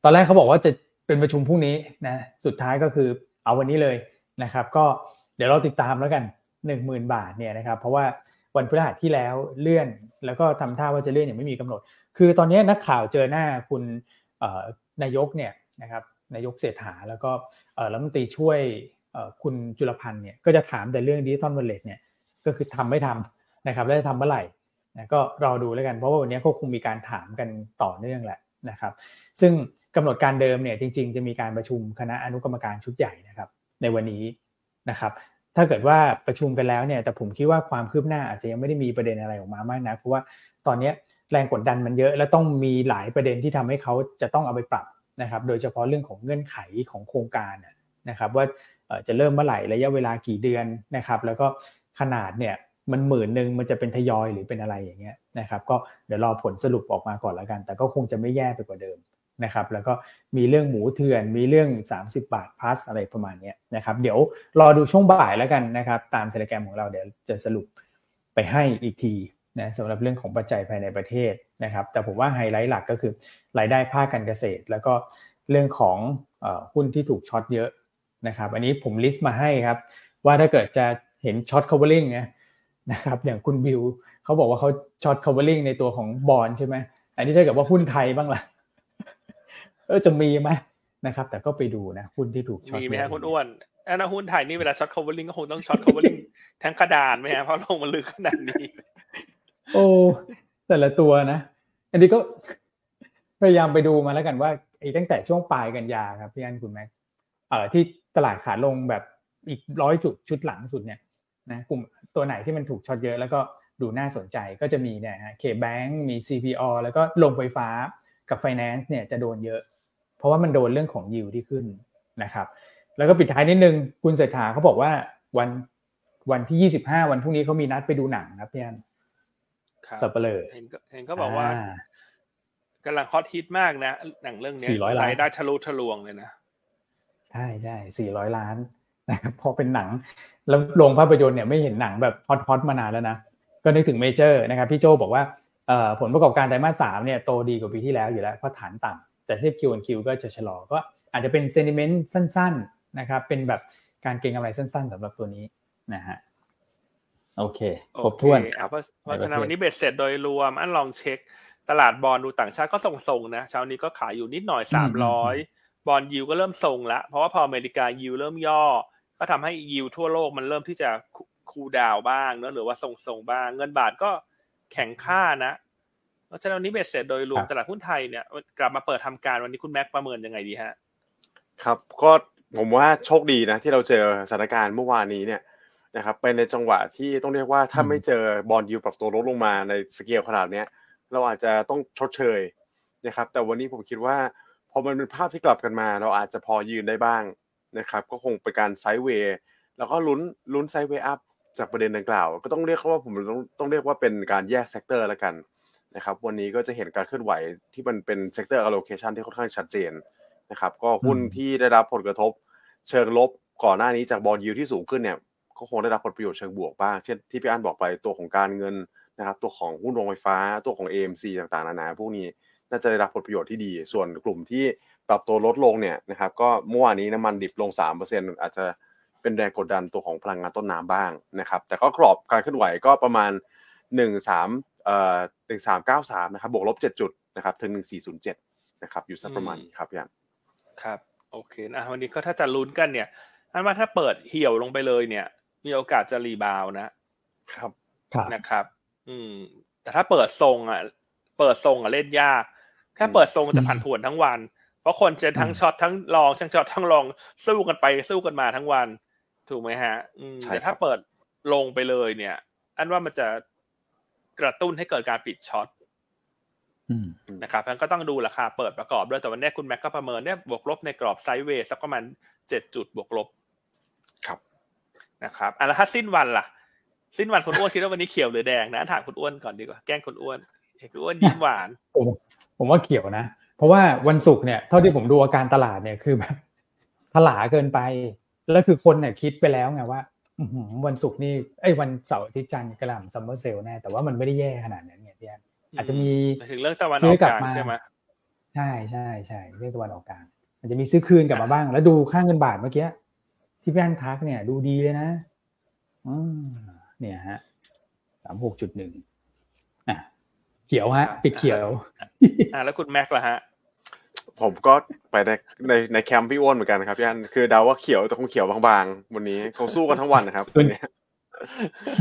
ตอนแรกเขาบอกว่าจะเป็นประชุมพรุ่งนี้นะ สุดท้ายก็คือเอาวันนี้เลยนะครับ ก็เดี๋ยวเราติดตามแล้วกัน 10,000 บาทเนี่ยนะครับ เพราะว่าวันพฤหัสที่แล้วเลื่อน แล้วก็ทำท่าว่าจะเลื่อนอย่างไม่มีกำหนด คือตอนนี้นักข่าวเจอหน้าคุณนายกเนี่ยนะครับนายกเศรษฐาแล้วก็รัฐมนตรีช่วยคุณจุลพันธ์เนี่ยก็จะถามแต่เรื่องดิจิตอลวอลเล็ตเนี่ยก็คือทำไม่ทำนะครับแล้วจะทำเมื่อไหร่ นะก็รอดูแล้วกันเพราะว่าวันนี้ก็คงมีการถามกันต่อเนื่องแหละนะครับ ซึ่งกำหนดการเดิมเนี่ยจริง ๆ จะมีการประชุมคณะอนุกรรมการชุดใหญ่นะครับในวันนี้นะครับ ถ้าเกิดว่าประชุมกันแล้วเนี่ยแต่ผมคิดว่าความคืบหน้าอาจจะยังไม่ได้มีประเด็นอะไรออกมามากนะเพราะว่าตอนนี้แรงกดดันมันเยอะ และต้องมีหลายประเด็นที่ทำให้เขาจะต้องเอาไปปรับนะครับ โดยเฉพาะเรื่องของเงื่อนไขของโครงการนะครับว่าจะเริ่มเมื่อไหร่ระยะเวลากี่เดือนนะครับ แล้วก็ขนาดเนี่ย มันหมื่นหนึ่งมันจะเป็นทยอยหรือเป็นอะไรอย่างเงี้ยนะครับ ก็เดี๋ยวรอผลสรุปออกมาก่อนแล้วกัน แต่ก็คงจะไม่แย่ไปกว่าเดิมนะครับ แล้วก็มีเรื่องหมูเถื่อนมีเรื่อง 30 บาทพลัสอะไรประมาณนี้นะครับ เดี๋ยวรอดูช่วงบ่ายแล้วกันนะครับ ตามเทเลแกรมของเราเดี๋ยวจะสรุปไปให้อีกทีนะสำหรับเรื่องของปัจจัยภายในประเทศนะครับ แต่ผมว่าไฮไลท์หลักก็คือรายได้ภาคการเกษตร แล้วก็เรื่องของหุ้นที่ถูก short เยอะนะครับ อันนี้ผม list มาให้ครับ ว่าถ้าเกิดจะเห็นช็อต covering นะ นะครับอย่างคุณบิวเขาบอกว่าเขาช็อต covering ในตัวของบอลใช่ไหมอันนี้ถ้าเกิดว่าหุ้นไทยบ้างล่ะเออจะมีไหมนะครับ แต่ก็ไปดูนะหุ้นที่ถูก short มีไหมฮะคุณอ้วนอันนั้นหุ้นไทยนี่เวลา short covering ก็คงต้องช็อต covering ทั้งกระดานไหมฮะเพราะลงมันลึกขนาดนี้ โอ้แต่ละตัวนะ อันนี้ก็พยายามไปดูมาแล้วกันว่าไอ้ตั้งแต่ช่วงปลายกันยาครับพี่อันคุณแม็กเอ่อที่ตลาดขาลงแบบอีกร้อยจุดชุดหลังสุดเนี่ย นะกลุ่มตัวไหนที่มันถูกช็อตเยอะแล้วก็ดูน่าสนใจก็จะมีเนี่ยฮะเคแบงมี CPO แล้วก็ลงไฟฟ้ากับ Finance เนี่ยจะโดนเยอะ เพราะว่ามันโดนเรื่องของยิวที่ขึ้นนะครับแล้วก็ปิดท้ายนิดนึงคุณเศรษฐาเขาบอกว่าวันวันที่ 25 วันพรุ่งนี้เขามีนัดไปดูหนังครับพี่อันสัปเหร่อเห็นเห็นเขาบอกว่ากำลัง hot hit มากนะ หนังเรื่องนี้รายได้ทะลุทะลวงเลยนะ ใช่ใช่สี่ร้อยล้าน นะครับพอเป็นหนังแล้วโรงภาพยนตร์เนี่ยไม่เห็นหนังแบบ hot hot มานานแล้วนะก็นึกถึงเมเจอร์นะครับพี่โจบอกว่าผลประกอบการไตรมาสสามเนี่ยโตดีกว่าปีที่แล้วอยู่แล้วเพราะฐานต่ำแต่เทียบ QQ ก็จะชะลอก็อาจจะเป็นเซนิเมนต์สั้นๆนะครับเป็นแบบการเก็งกำไรสั้นๆสำหรับตัวนี้นะฮะโอเคครบถ้วนเพราะฉะนั้นวันนี้เบ็ดเสร็จโดยรวมอันลองเช็ค ตลาดบอลดูต่างชาติก็ทรงๆนะเช้านี้ก็ขายอยู่นิดหน่อยสามร้อยบอลยิวก็เริ่มทรงละเพราะว่าพออเมริกายิวเริ่มย่อ ก็ทำให้ยิวทั่วโลกมันเริ่มที่จะคูดาวบ้างเนอะหรือว่าทรงๆบ้าง เงินบาทก็แข็งค่านะเพราะฉะนั้นวันนี้เบ็ดเสร็จโดยรวมตลาดหุ้นไทยเนี่ยกลับมาเปิดทำการวันนี้คุณแม็กประเมินยังไงดีฮะ ครับก็ผมว่าโชคดีนะที่เราเจอสถานการณ์เมื่อวานนี้เนี่ยนะครับเป็นในจังหวะที่ต้องเรียกว่าถ้าไม่เจอ bond yield ปรับตัวลดลงมาในสเกลขนาดเนี้ยเราอาจจะต้องชดเชยนะครับแต่วันนี้ผมคิดว่าพอมันเป็นภาพที่กลับกันมา เราอาจจะพอยืนได้บ้าง นะครับก็คงเป็นการ sideway แล้วก็ลุ้นลุ้น sideway upจากประเด็นดังกล่าว ก็ต้องเรียกว่าผมต้องต้องเรียกว่าเป็นการแยก sector แล้วกันนะครับวันนี้ก็จะเห็นการเคลื่อนไหวที่มันเป็น sector allocation ที่ค่อนข้างชัดเจนนะครับก็หุ้นที่ได้รับผลกระทบเชิงลบก่อนหน้านี้จาก bond yield ที่สูงขึ้นเนี่ยก็คงได้รับผลประโยชน์เชิงบวกบ้าง เช่นที่พี่อันบอกไปตัวของการเงินนะครับตัวของหุ้นโรงไฟฟ้าตัวของ AMC ต่างๆนานาพวกนี้น่าจะได้รับผลประโยชน์ที่ดี ส่วนกลุ่มที่ ปรับตัวลดลงเนี่ยนะครับก็เมื่อวานนี้น้ำมันดิบลง 3%อาจจะเป็นแรงกดดันตัวของพลังงานต้นน้ำบ้างนะครับ แต่ก็กรอบการเคลื่อนไหวก็ประมาณ 1 3เอ่อ1393นะครับบวกลบ 7 จุดนะครับถึง 1407นะครับอยู่สักประมาณนี้ครับพี่อันครับโอเคนะวันนี้ก็ถ้าจะลุ้นกันเนี่ยอันว่าถ้าเปิดเหี่ยวลงไปเลยเนี่ย มีโอกาสจะรีบาวนะครับครับนะครับ อืม แต่ถ้าเปิดทรงอะ เปิดทรงอะเล่นยากแค่เปิดทรงมันจะผันผวนทั้งวันเพ ราะคนจะทั้ง short ทั้ง long ทั้ง short ทั้ง long สู้กันไปสู้กันมาทั้งวัน ถูกไหมฮะอืมใช่แต่ครัถ้าเปิดลงไปเลยเนี่ย อันว่ามันจะกระตุ้นให้เกิดการปิด short อืมนะครับงั้นก็ต้องดูราคาเปิดประกอบด้วยแต่วันนี้คุณแม็กก็ประเมินเนี่ยบวกลบในกรอบ sideway สักประมาณเจ็ดจุดบวกลบ ครับนะครับอะแล้วถ้าสิ้นวันล่ะ สิ้นวันคุณอ้วนคิดว่าวันนี้เขียวหรือแดงนะถามคุณอ้วนก่อนดีกว่าแกล้งคุณอ้วนเห็นคุณอ้วนยิ้มหวานผมผมว่าเขียวนะ เพราะว่าวันศุกร์เนี่ยเท่าที่ผมดูอาการตลาดเนี่ยคือแบบถลาเกินไป แล้วคือคนเนี่ยคิดไปแล้วไงว่าอื้อหือวันศุกร์นี่ไอ้ยวันเสาร์อาทิตย์จันทร์กระหล่ำซัมเมอร์เซลแน่แต่ว่ามันไม่ได้แย่ขนาดนั้นไงพี่อันอาจจะมีหายถึงเรื่องตะวันอซื้ออกกลับกลางมาใช่ไหมใช่ใช่ใช่เรื่องตะวันออกกลางมันจะมีซื้อคืนกลับมาบ้าง แล้วดูค่าเงินบาทเมื่อกี้ที่พี่อันทักเนี่ยดูดีเลยนะอืมเนี่ยฮะสามหกจุดหนึ่งอะเขียวฮะ ปิดเขียว อ่าแล้วคุณแม็กล่ะฮะ ผมก็ไปในในในแคมป์พี่อ้วนเหมือนกันครับพี่อันคือเดาว่าเขียวแต่คงเขียวบางๆ วันนี้คงสู้กันทั้งวันนะครับวันนี้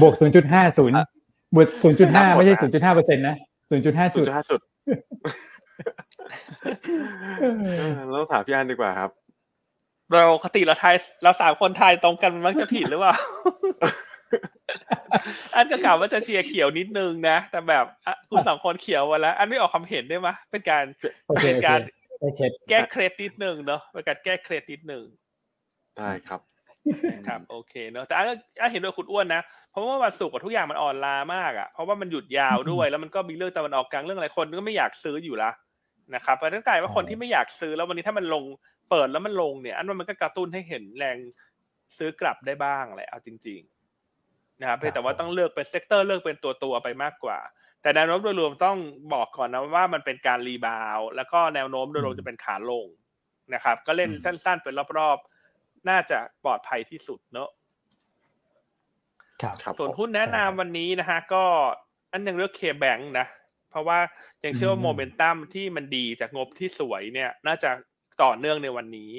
บวก 0.50บวกครับ0.5 ไม่ใช่ 0.5เปอร์เซ็นต์นะ 0.5สุจุดดท้ายสุดเออแล้วถามพี่อันดีกว่าครับ เราปกติเราทายเราสามคนทายตรงกันมันมักจะผิดหรือเปล่าอันก็กล่าวว่าจะเชียร์เขียวนิดนึงนะ แต่แบบอะคุณสองคนเขียวมาแล้ว อันไม่ออกความเห็นได้ไหมเป็นการโอเคเป็นโอเคการโอเค แก้เคล็ดนิดนึงเนาะเป็นการแก้เคล็ดนิดนึงได้ครับนะครับโอเคเนาะแต่อันก็อันเห็นด้วยคุณอ้วนนะเพราะว่าวันศุกร์กับทุกอย่างมันอ่อนล้ามากอะเพราะว่ามันหยุดยาวด้วยแล้วมันก็มีเรื่องตะวันออกกลางเรื่องอะไรคนก็ไม่อยากซื้ออยู่ละนะครับเพราะฉะนั้นกลายว่าคนที่ไม่อยากซื้อแล้ววันนี้ถ้ามันลงเปิดแล้วมันลงเนี่ย อันว่ามันก็กระตุ้นให้เห็นแรงซื้อกลับได้บ้างแหละเอาจริง ๆ นะครับเพียงแต่ว่าต้องเลือกเป็น sector เลือกเป็นตัวตัวๆไปมากกว่า แต่แนวโน้มโดยรวมต้องบอกก่อนนะว่ามันเป็นการ rebound แล้วก็แนวโน้มโดยรวมจะเป็นขาลงนะครับ ก็เล่นสั้น ๆ เป็นรอบๆ น่าจะปลอดภัยที่สุดเนอะครับครับส่วนผมหุ้นแนะนำวันนี้นะฮะก็อันยังเลือก K-Bank นะ เพราะว่ายังเชื่อว่าอืมโมเมนตัมที่มันดีจากงบที่สวยเนี่ย น่าจะต่อเนื่องในวันนี้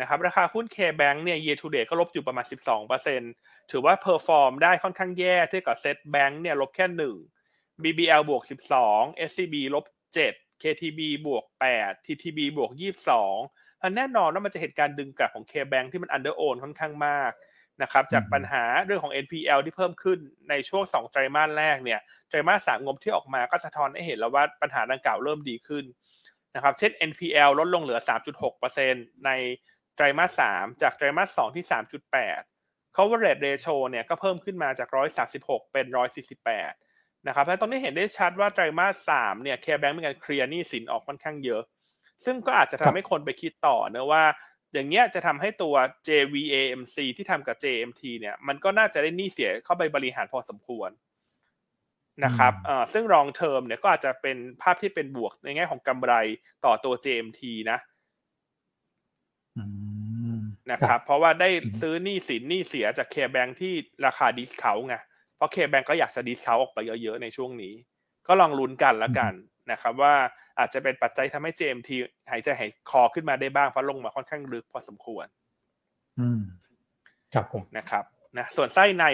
นะครับ ราคาหุ้น K-Bank เนี่ย year to date ก็ลบอยู่ประมาณ 12%ถือว่า perform ได้ค่อนข้างแย่เทียบกับ SET Bank เนี่ยลบแค่หนึ่ง BBL บวก 12 SCB ลบ 7 KTB บวก 8 TTB บวก 22อันแน่นอนว่ามันจะเห็นการดึงกลับของ K-Bank ที่มัน under own ค่อนข้างมากนะครับจากอืมปัญหาเรื่องของ NPL ที่เพิ่มขึ้นในช่วง 2 ไตรมาสแรกเนี่ยไตรมาสสามงบที่ออกมาก็สะท้อนให้เห็นแล้วว่าปัญหาดังกล่าวเริ่มดีขึ้นนะครับเช่น NPL ลดลงเหลือ 3.6%ในไตรมาสสามจากไตรมาสสองที่ 3.8 coverage ratio เนี่ยก็เพิ่มขึ้นมาจาก 136 เป็น 148 นะครับและตรงนี้เห็นได้ชัดว่าไตรมาสสามเนี่ย K-Bank มีการเคลียร์หนี้สินออกค่อนข้างเยอะ ซึ่งก็อาจจะครัทำบให้คนไปคิดต่อเนะว่า อย่างเงี้ยจะทำให้ตัว JV AMC ที่ทำกับ JMT เนี่ยมันก็น่าจะได้หนี้เสียเข้าไปบริหารพอสมควรนะครับอืมเอ่อซึ่ง long term เนี่ยก็อาจจะเป็นภาพที่เป็นบวกในแง่ของกำไรต่อตัว JMT นะอืมนะครับ เพราะว่าได้อืมซื้อหนี้สินหนี้เสียจาก K-Bank ที่ราคา discount ไง เพราะ K-Bank ก็อยากจะ discount ออกไปเยอะๆในช่วงนี้ ก็ลองลุ้นกันละกันนะครับว่าอาจจะเป็นปัจจัยทำให้ JMT หายใจหายคอขึ้นมาได้บ้างเพราะลงมาค่อนข้างลึกพอสมควร อืม ครับผมนะครับนะส่วนไส้ใน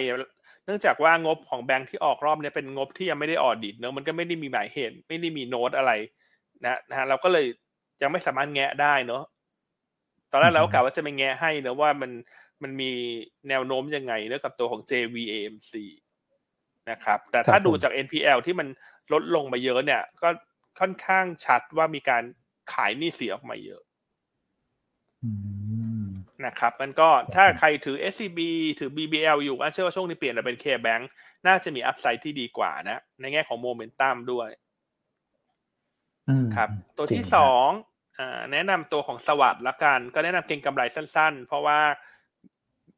เนื่องจากว่างบของแบงค์ที่ออกรอบเนี้ยเป็นงบที่ยังไม่ได้ออดิตเนอะมันก็ไม่ได้มีหมายเหตุไม่ได้มีโน้ตอะไร นะนะฮะเราก็เลยยังไม่สามารถแงะได้เนอะตอนแรกเราก็กะว่าจะไม่แงะให้เนอะว่ามันมันมีแนวโน้มยังไงเนอะกับตัวของ JVAMC นะครับแต่ถ้าครับผมดูจาก NPL ที่มันลดลงมาเยอะเนี่ย ก็ค่อนข้างชัดว่ามีการขายหนี้เสียออกมาเยอะอืมนะครับมันก็ถ้าใครถือ SCB ถือ BBL อยู่อันเชื่อว่าช่วงนี้เปลี่ยนมาเป็น K-Bank น่าจะมีอัพไซด์ที่ดีกว่านะ ในแง่ของโมเมนตัมด้วยอืมครับ ตัวจริที่งสองอ่าแนะนำตัวของสวัสด์ละกัน ก็แนะนำเก็งกำไรสั้นๆ เพราะว่า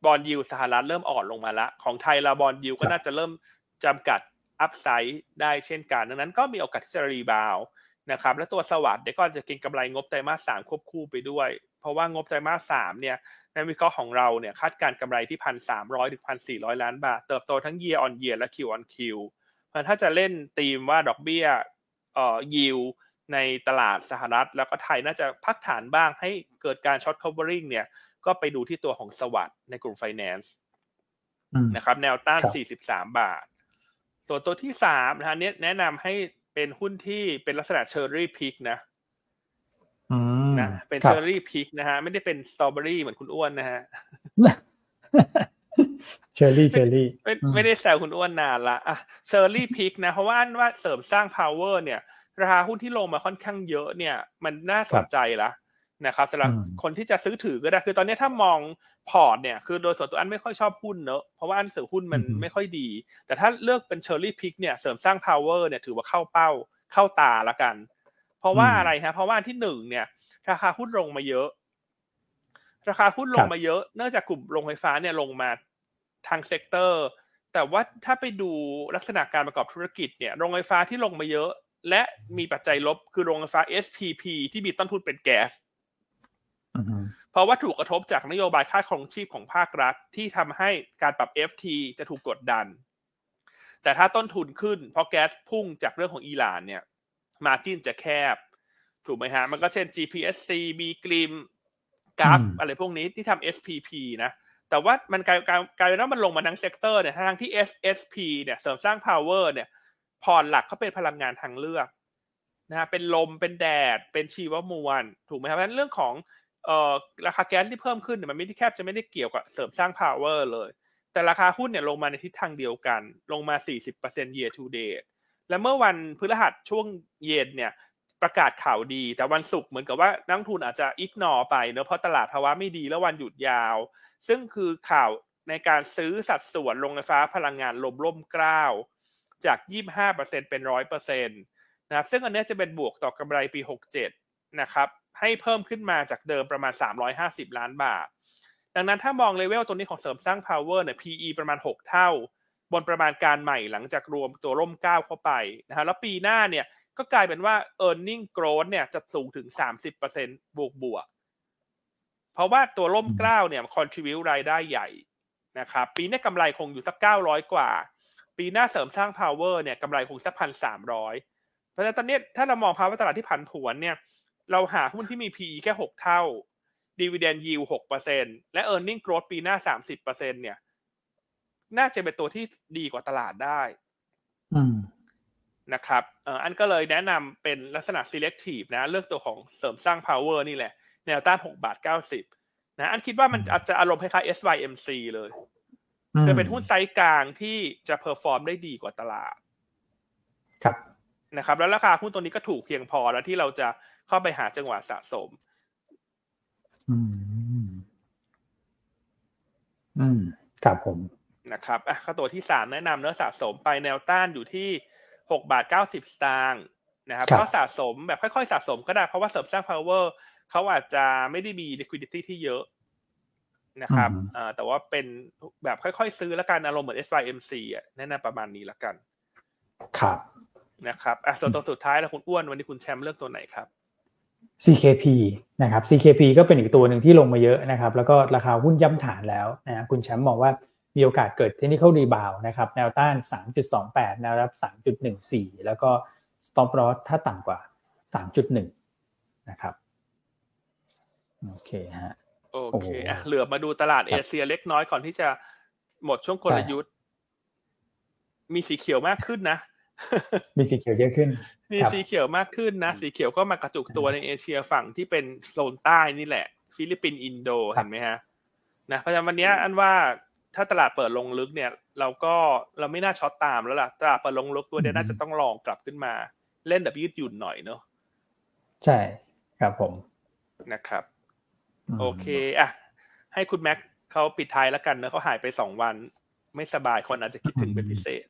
bond yield สหรัฐเริ่มอ่อนลงมาละ ของไทยเรา bond yield ก็น่าจะเริ่ม จำกัด upside ได้เช่นกัน ดังนั้นก็มีโอกาสที่จะ rebound นะครับ และตัว SAWAD เดี๋ยวก็จะเก็งกำไรงบไตรมาสสามควบคู่ไปด้วย เพราะว่างบไตรมาสสามเนี่ยในวิเคราะห์ของเราเนี่ยคาดการณ์กำไรที่พันสามร้อยถึงพันสี่ร้อยล้านบาท เติบโตทั้ง year on year และ Q on Q เพราะถ้าจะเล่นธีมว่าดอกเบี้ยเอ่อยิวในตลาดสหรัฐ แล้วก็ไทยน่าจะพักฐานบ้างให้เกิดการช็อต covering เนี่ยก็ไปดูที่ตัวของ SAWAD ในกลุ่ม finance นะครับแนวต้าน 43 บาท ส่วนตัวที่สามนะฮะเนี้ยแนะนำให้เป็นหุ้นที่เป็นลักษณะ cherry pick นะนะเป็น cherry pick นะฮะไม่ได้เป็นสตรอเบอรี่เหมือนคุณอ้วนนะฮะเชอร์รี่เชอร์รี่ไม่ไม่ได้แซวคุณอ้วนนานละอะ cherry pick นะ เพราะว่าอันว่าเสริมสร้าง power เนี่ย ราคาหุ้นที่ลงมาค่อนข้างเยอะเนี่ย มันน่าสนใจละ นะครับสำหรับคนที่จะซื้อถือก็ได้คือตอนนี้ถ้ามองพอร์ตเนี่ยคือโดยส่วนตัวอันไม่ค่อยชอบหุ้นเนอะเพราะว่าอันสื่อหุ้นมันไม่ค่อยดี แต่ถ้าเลือกเป็น cherry pick เนี่ยเสริมสร้าง power เนี่ยถือว่าเข้าเป้าเข้าตาละกัน เพราะว่าอะไรฮะเพราะว่าที่หนึ่งเนี่ย ราคาหุ้นลงมาเยอะ ราคาหุ้นลงมาเยอะเนื่องจากกลุ่มโรงไฟฟ้าเนี่ยลงมาทั้ง sector แต่ว่าถ้าไปดูลักษณะการประกอบธุรกิจเนี่ยโรงไฟฟ้าที่ลงมาเยอะ และมีปัจจัยลบคือโรงไฟฟ้า SPP ที่มีต้นทุนเป็นแก๊ส เพราะว่าถูกกระทบจากนโยบายค่าครองชีพของภาครัฐที่ทำให้การปรับ FT จะถูกกดดัน แต่ถ้าต้นทุนขึ้น เพราะแก๊สพุ่งจากเรื่องของอิหร่านเนี่ย มาจิ้นจะแคบ ถูกไหมฮะ มันก็เช่น GPSC มีกริมกราฟอะไรพวกนี้ที่ทำ SPP นะ แต่ว่ามันกลายกลายเป็นว่ามันลงมาทั้งเซกเตอร์เนี่ยทางที่ SSP เนี่ยเสริมสร้าง power เนี่ยพอร์ตหลักเขาเป็นพลังงานทางเลือกนะเป็นลมเป็นแดดเป็นชีวมวลถูกไหมครับเพราะฉะนั้นเรื่องของ เอ่อราคาแก๊สที่เพิ่มขึ้นเนี่ยมันไม่ได้แทบจะไม่ได้เกี่ยวกับเสริมสร้าง power เลย แต่ราคาหุ้นเนี่ยลงมาในทิศทางเดียวกัน ลงมา 40% year to date และเมื่อวันพฤหัสช่วงเย็นเนี่ยประกาศข่าวดี แต่วันศุกร์เหมือนกับว่านักลงทุนอาจจะ ignore ไปเนอะเพราะตลาดภาวะไม่ดีแล้ววันหยุดยาว ซึ่งคือข่าวในการซื้อสัดส่วนโรงไฟฟ้าพลังงานลมร่มกล้าวจาก 25%เป็น 100%นะครับซึ่งอันนี้จะเป็นบวกต่อกำไรปี 67 นะครับ ให้เพิ่มขึ้นมาจากเดิมประมาณ 350 ล้านบาท ดังนั้นถ้ามองเลเวลตัวนี้ของเสริมสร้าง power เนี่ย PE ประมาณ 6 เท่า บนประมาณการใหม่หลังจากรวมตัวร่มก้าวเข้าไปนะฮะแล้วปีหน้าเนี่ยก็กลายเป็นว่า e a r n i n g growth เนี่ยจะสูงถึง 30%บวกบวก เพราะว่าตัวร่มกล้าวเนี่ย contribute รายได้ใหญ่นะครับปีนี้กำไรคงอยู่สัก 900 กว่า ปีหน้าเสริมสร้าง power เนี่ยกำไรคงสักพันสามร้อยเพราะฉะนั้นตอนนี้ถ้าเรามองภาวะตลาดที่ผันผวนเนี่ย เราหาหุ้นที่มี PE แค่หกเท่า dividend yield หกเปอร์เซ็นและ earning growth ปีหน้าสามสิบเปอร์เซ็นเนี่ย น่าจะเป็นตัวที่ดีกว่าตลาดได้นะครับอันก็เลยแนะนำเป็นลักษณะ selective นะ เลือกตัวของเสริมสร้าง power นี่แหละ แนวต้านหกบาทเก้าสิบนะอันคิดว่ามันอาจจะอารมณ์คล้ายๆ SYMC เลยคือเป็นหุ้นไซส์กลางที่จะ perform ได้ดีกว่าตลาด ครับนะครับ แล้วราคาหุ้นตัวนี้ก็ถูกเพียงพอแล้วที่เราจะ เข้าไปหาจังหวะสะสม อืม อืมครับผมนะครับอะข้อตัวที่สามแนะนำเนื้อสะสมไปแนวต้านอยู่ที่หกบาทเก้าสิบสตางค์นะครับก็สะสมแบบค่อยๆ สะสมก็ได้เพราะว่าเสริมสร้าง power เขาอาจจะไม่ได้มี liquidity ที่เยอะนะครับอ่าแต่ว่าเป็นแบบค่อยๆ ซื้อแล้วกันอารมณ์เหมือน SYMC อะแนะนำประมาณนี้แล้วกัน ครับนะครับอะส่วนตัวสุดท้ายแล้วคุณอ้วนวันนี้คุณแชมป์เลือกตัวไหนครับ CKP นะครับ CKP ก็เป็นอีกตัวหนึ่งที่ลงมาเยอะนะครับ แล้วก็ราคาหุ้นย่ำฐานแล้วนะคุณแชมป์มองว่ามีโอกาสเกิด technical rebound นะครับ แนวต้าน 3.28 แนวรับ 3.14 แล้วก็ stop loss ถ้าต่ำกว่า 3.1 นะครับ โอเคฮะ โอเคอะเหลือมาดูตลาดเอเชียเล็กน้อยก่อนที่จะหมดช่วงกลยุทธ์ มีสีเขียวมากขึ้นนะ มีสีเขียวเยอะขึ้น มีสีเขียวมากขึ้นนะ สีเขียวก็มากระจุกตัวในเอเชียฝั่งที่เป็นโซนใต้นี่แหละ ฟิลิปปินส์อินโดเห็นไหมฮะนะเพราะฉะนั้นวันนี้อันว่าถ้าตลาดเปิดลงลึกเนี่ย เราก็เราไม่น่า short ตามแล้วล่ะตลาดเปิดลงลึกตัวเนี้ยน่าจะต้องลองกลับขึ้นมา เล่นแบบยืดหยุ่นหน่อยเนาะใช่ครับผมนะครับ โอเคอะให้คุณแม็กเขาปิดท้ายแล้วกันเนะเขาหายไปสองวัน ไม่สบายคนอาจจะคิดถึงเป็นพิเศษ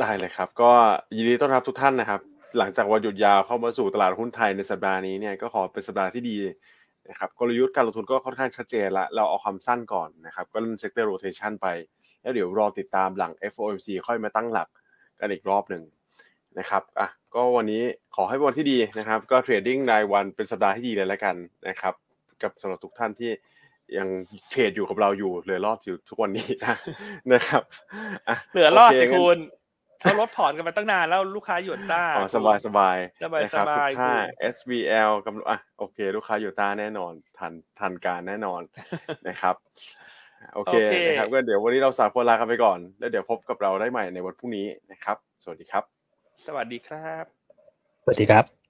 ได้เลยครับ ก็ยินดีต้อนรับทุกท่านนะครับ หลังจากวันหยุดยาวเข้ามาสู่ตลาดหุ้นไทยในสัปดาห์นี้เนี่ยก็ขอเป็นสัปดาห์ที่ดีนะครับกลยุทธ์การลงทุนก็ค่อนข้างชัดเจนละเราเอาความสั้นก่อนนะครับ ก็เล่น sector rotation ไป แล้วเดี๋ยวรอติดตามหลัง FOMC ค่อยมาตั้งหลักกันอีกรอบหนึ่งนะครับอะก็วันนี้ขอให้วันที่ดีนะครับ ก็ trading รายวันเป็นสัปดาห์ที่ดีเลยแล้วกันนะครับ กับสำหรับทุกท่านที่ยังเทรดอยู่กับเราอยู่เหลือรอดอยู่ทุกวันนี้นะนะครับะเหลือรอดสิคุณ เขาลดถอนกันมาตั้งนานแล้วลูกค้าหยวนต้าอ๋อสบายสบายสบายนะครับสบายทุกท่าคุณ SVL กำลังอะโอเค ลูกค้าอยู่ต้าแน่นอนทันทันการแน่นอนนะครับโอเคนะครับก็เดี๋ยววันนี้เราสามคนลากันไปก่อน แล้วเดี๋ยวพบกับเราได้ใหม่ในวันพรุ่งนี้นะครับ สวัสดีครับ สวัสดีครับ สวัสดีครับ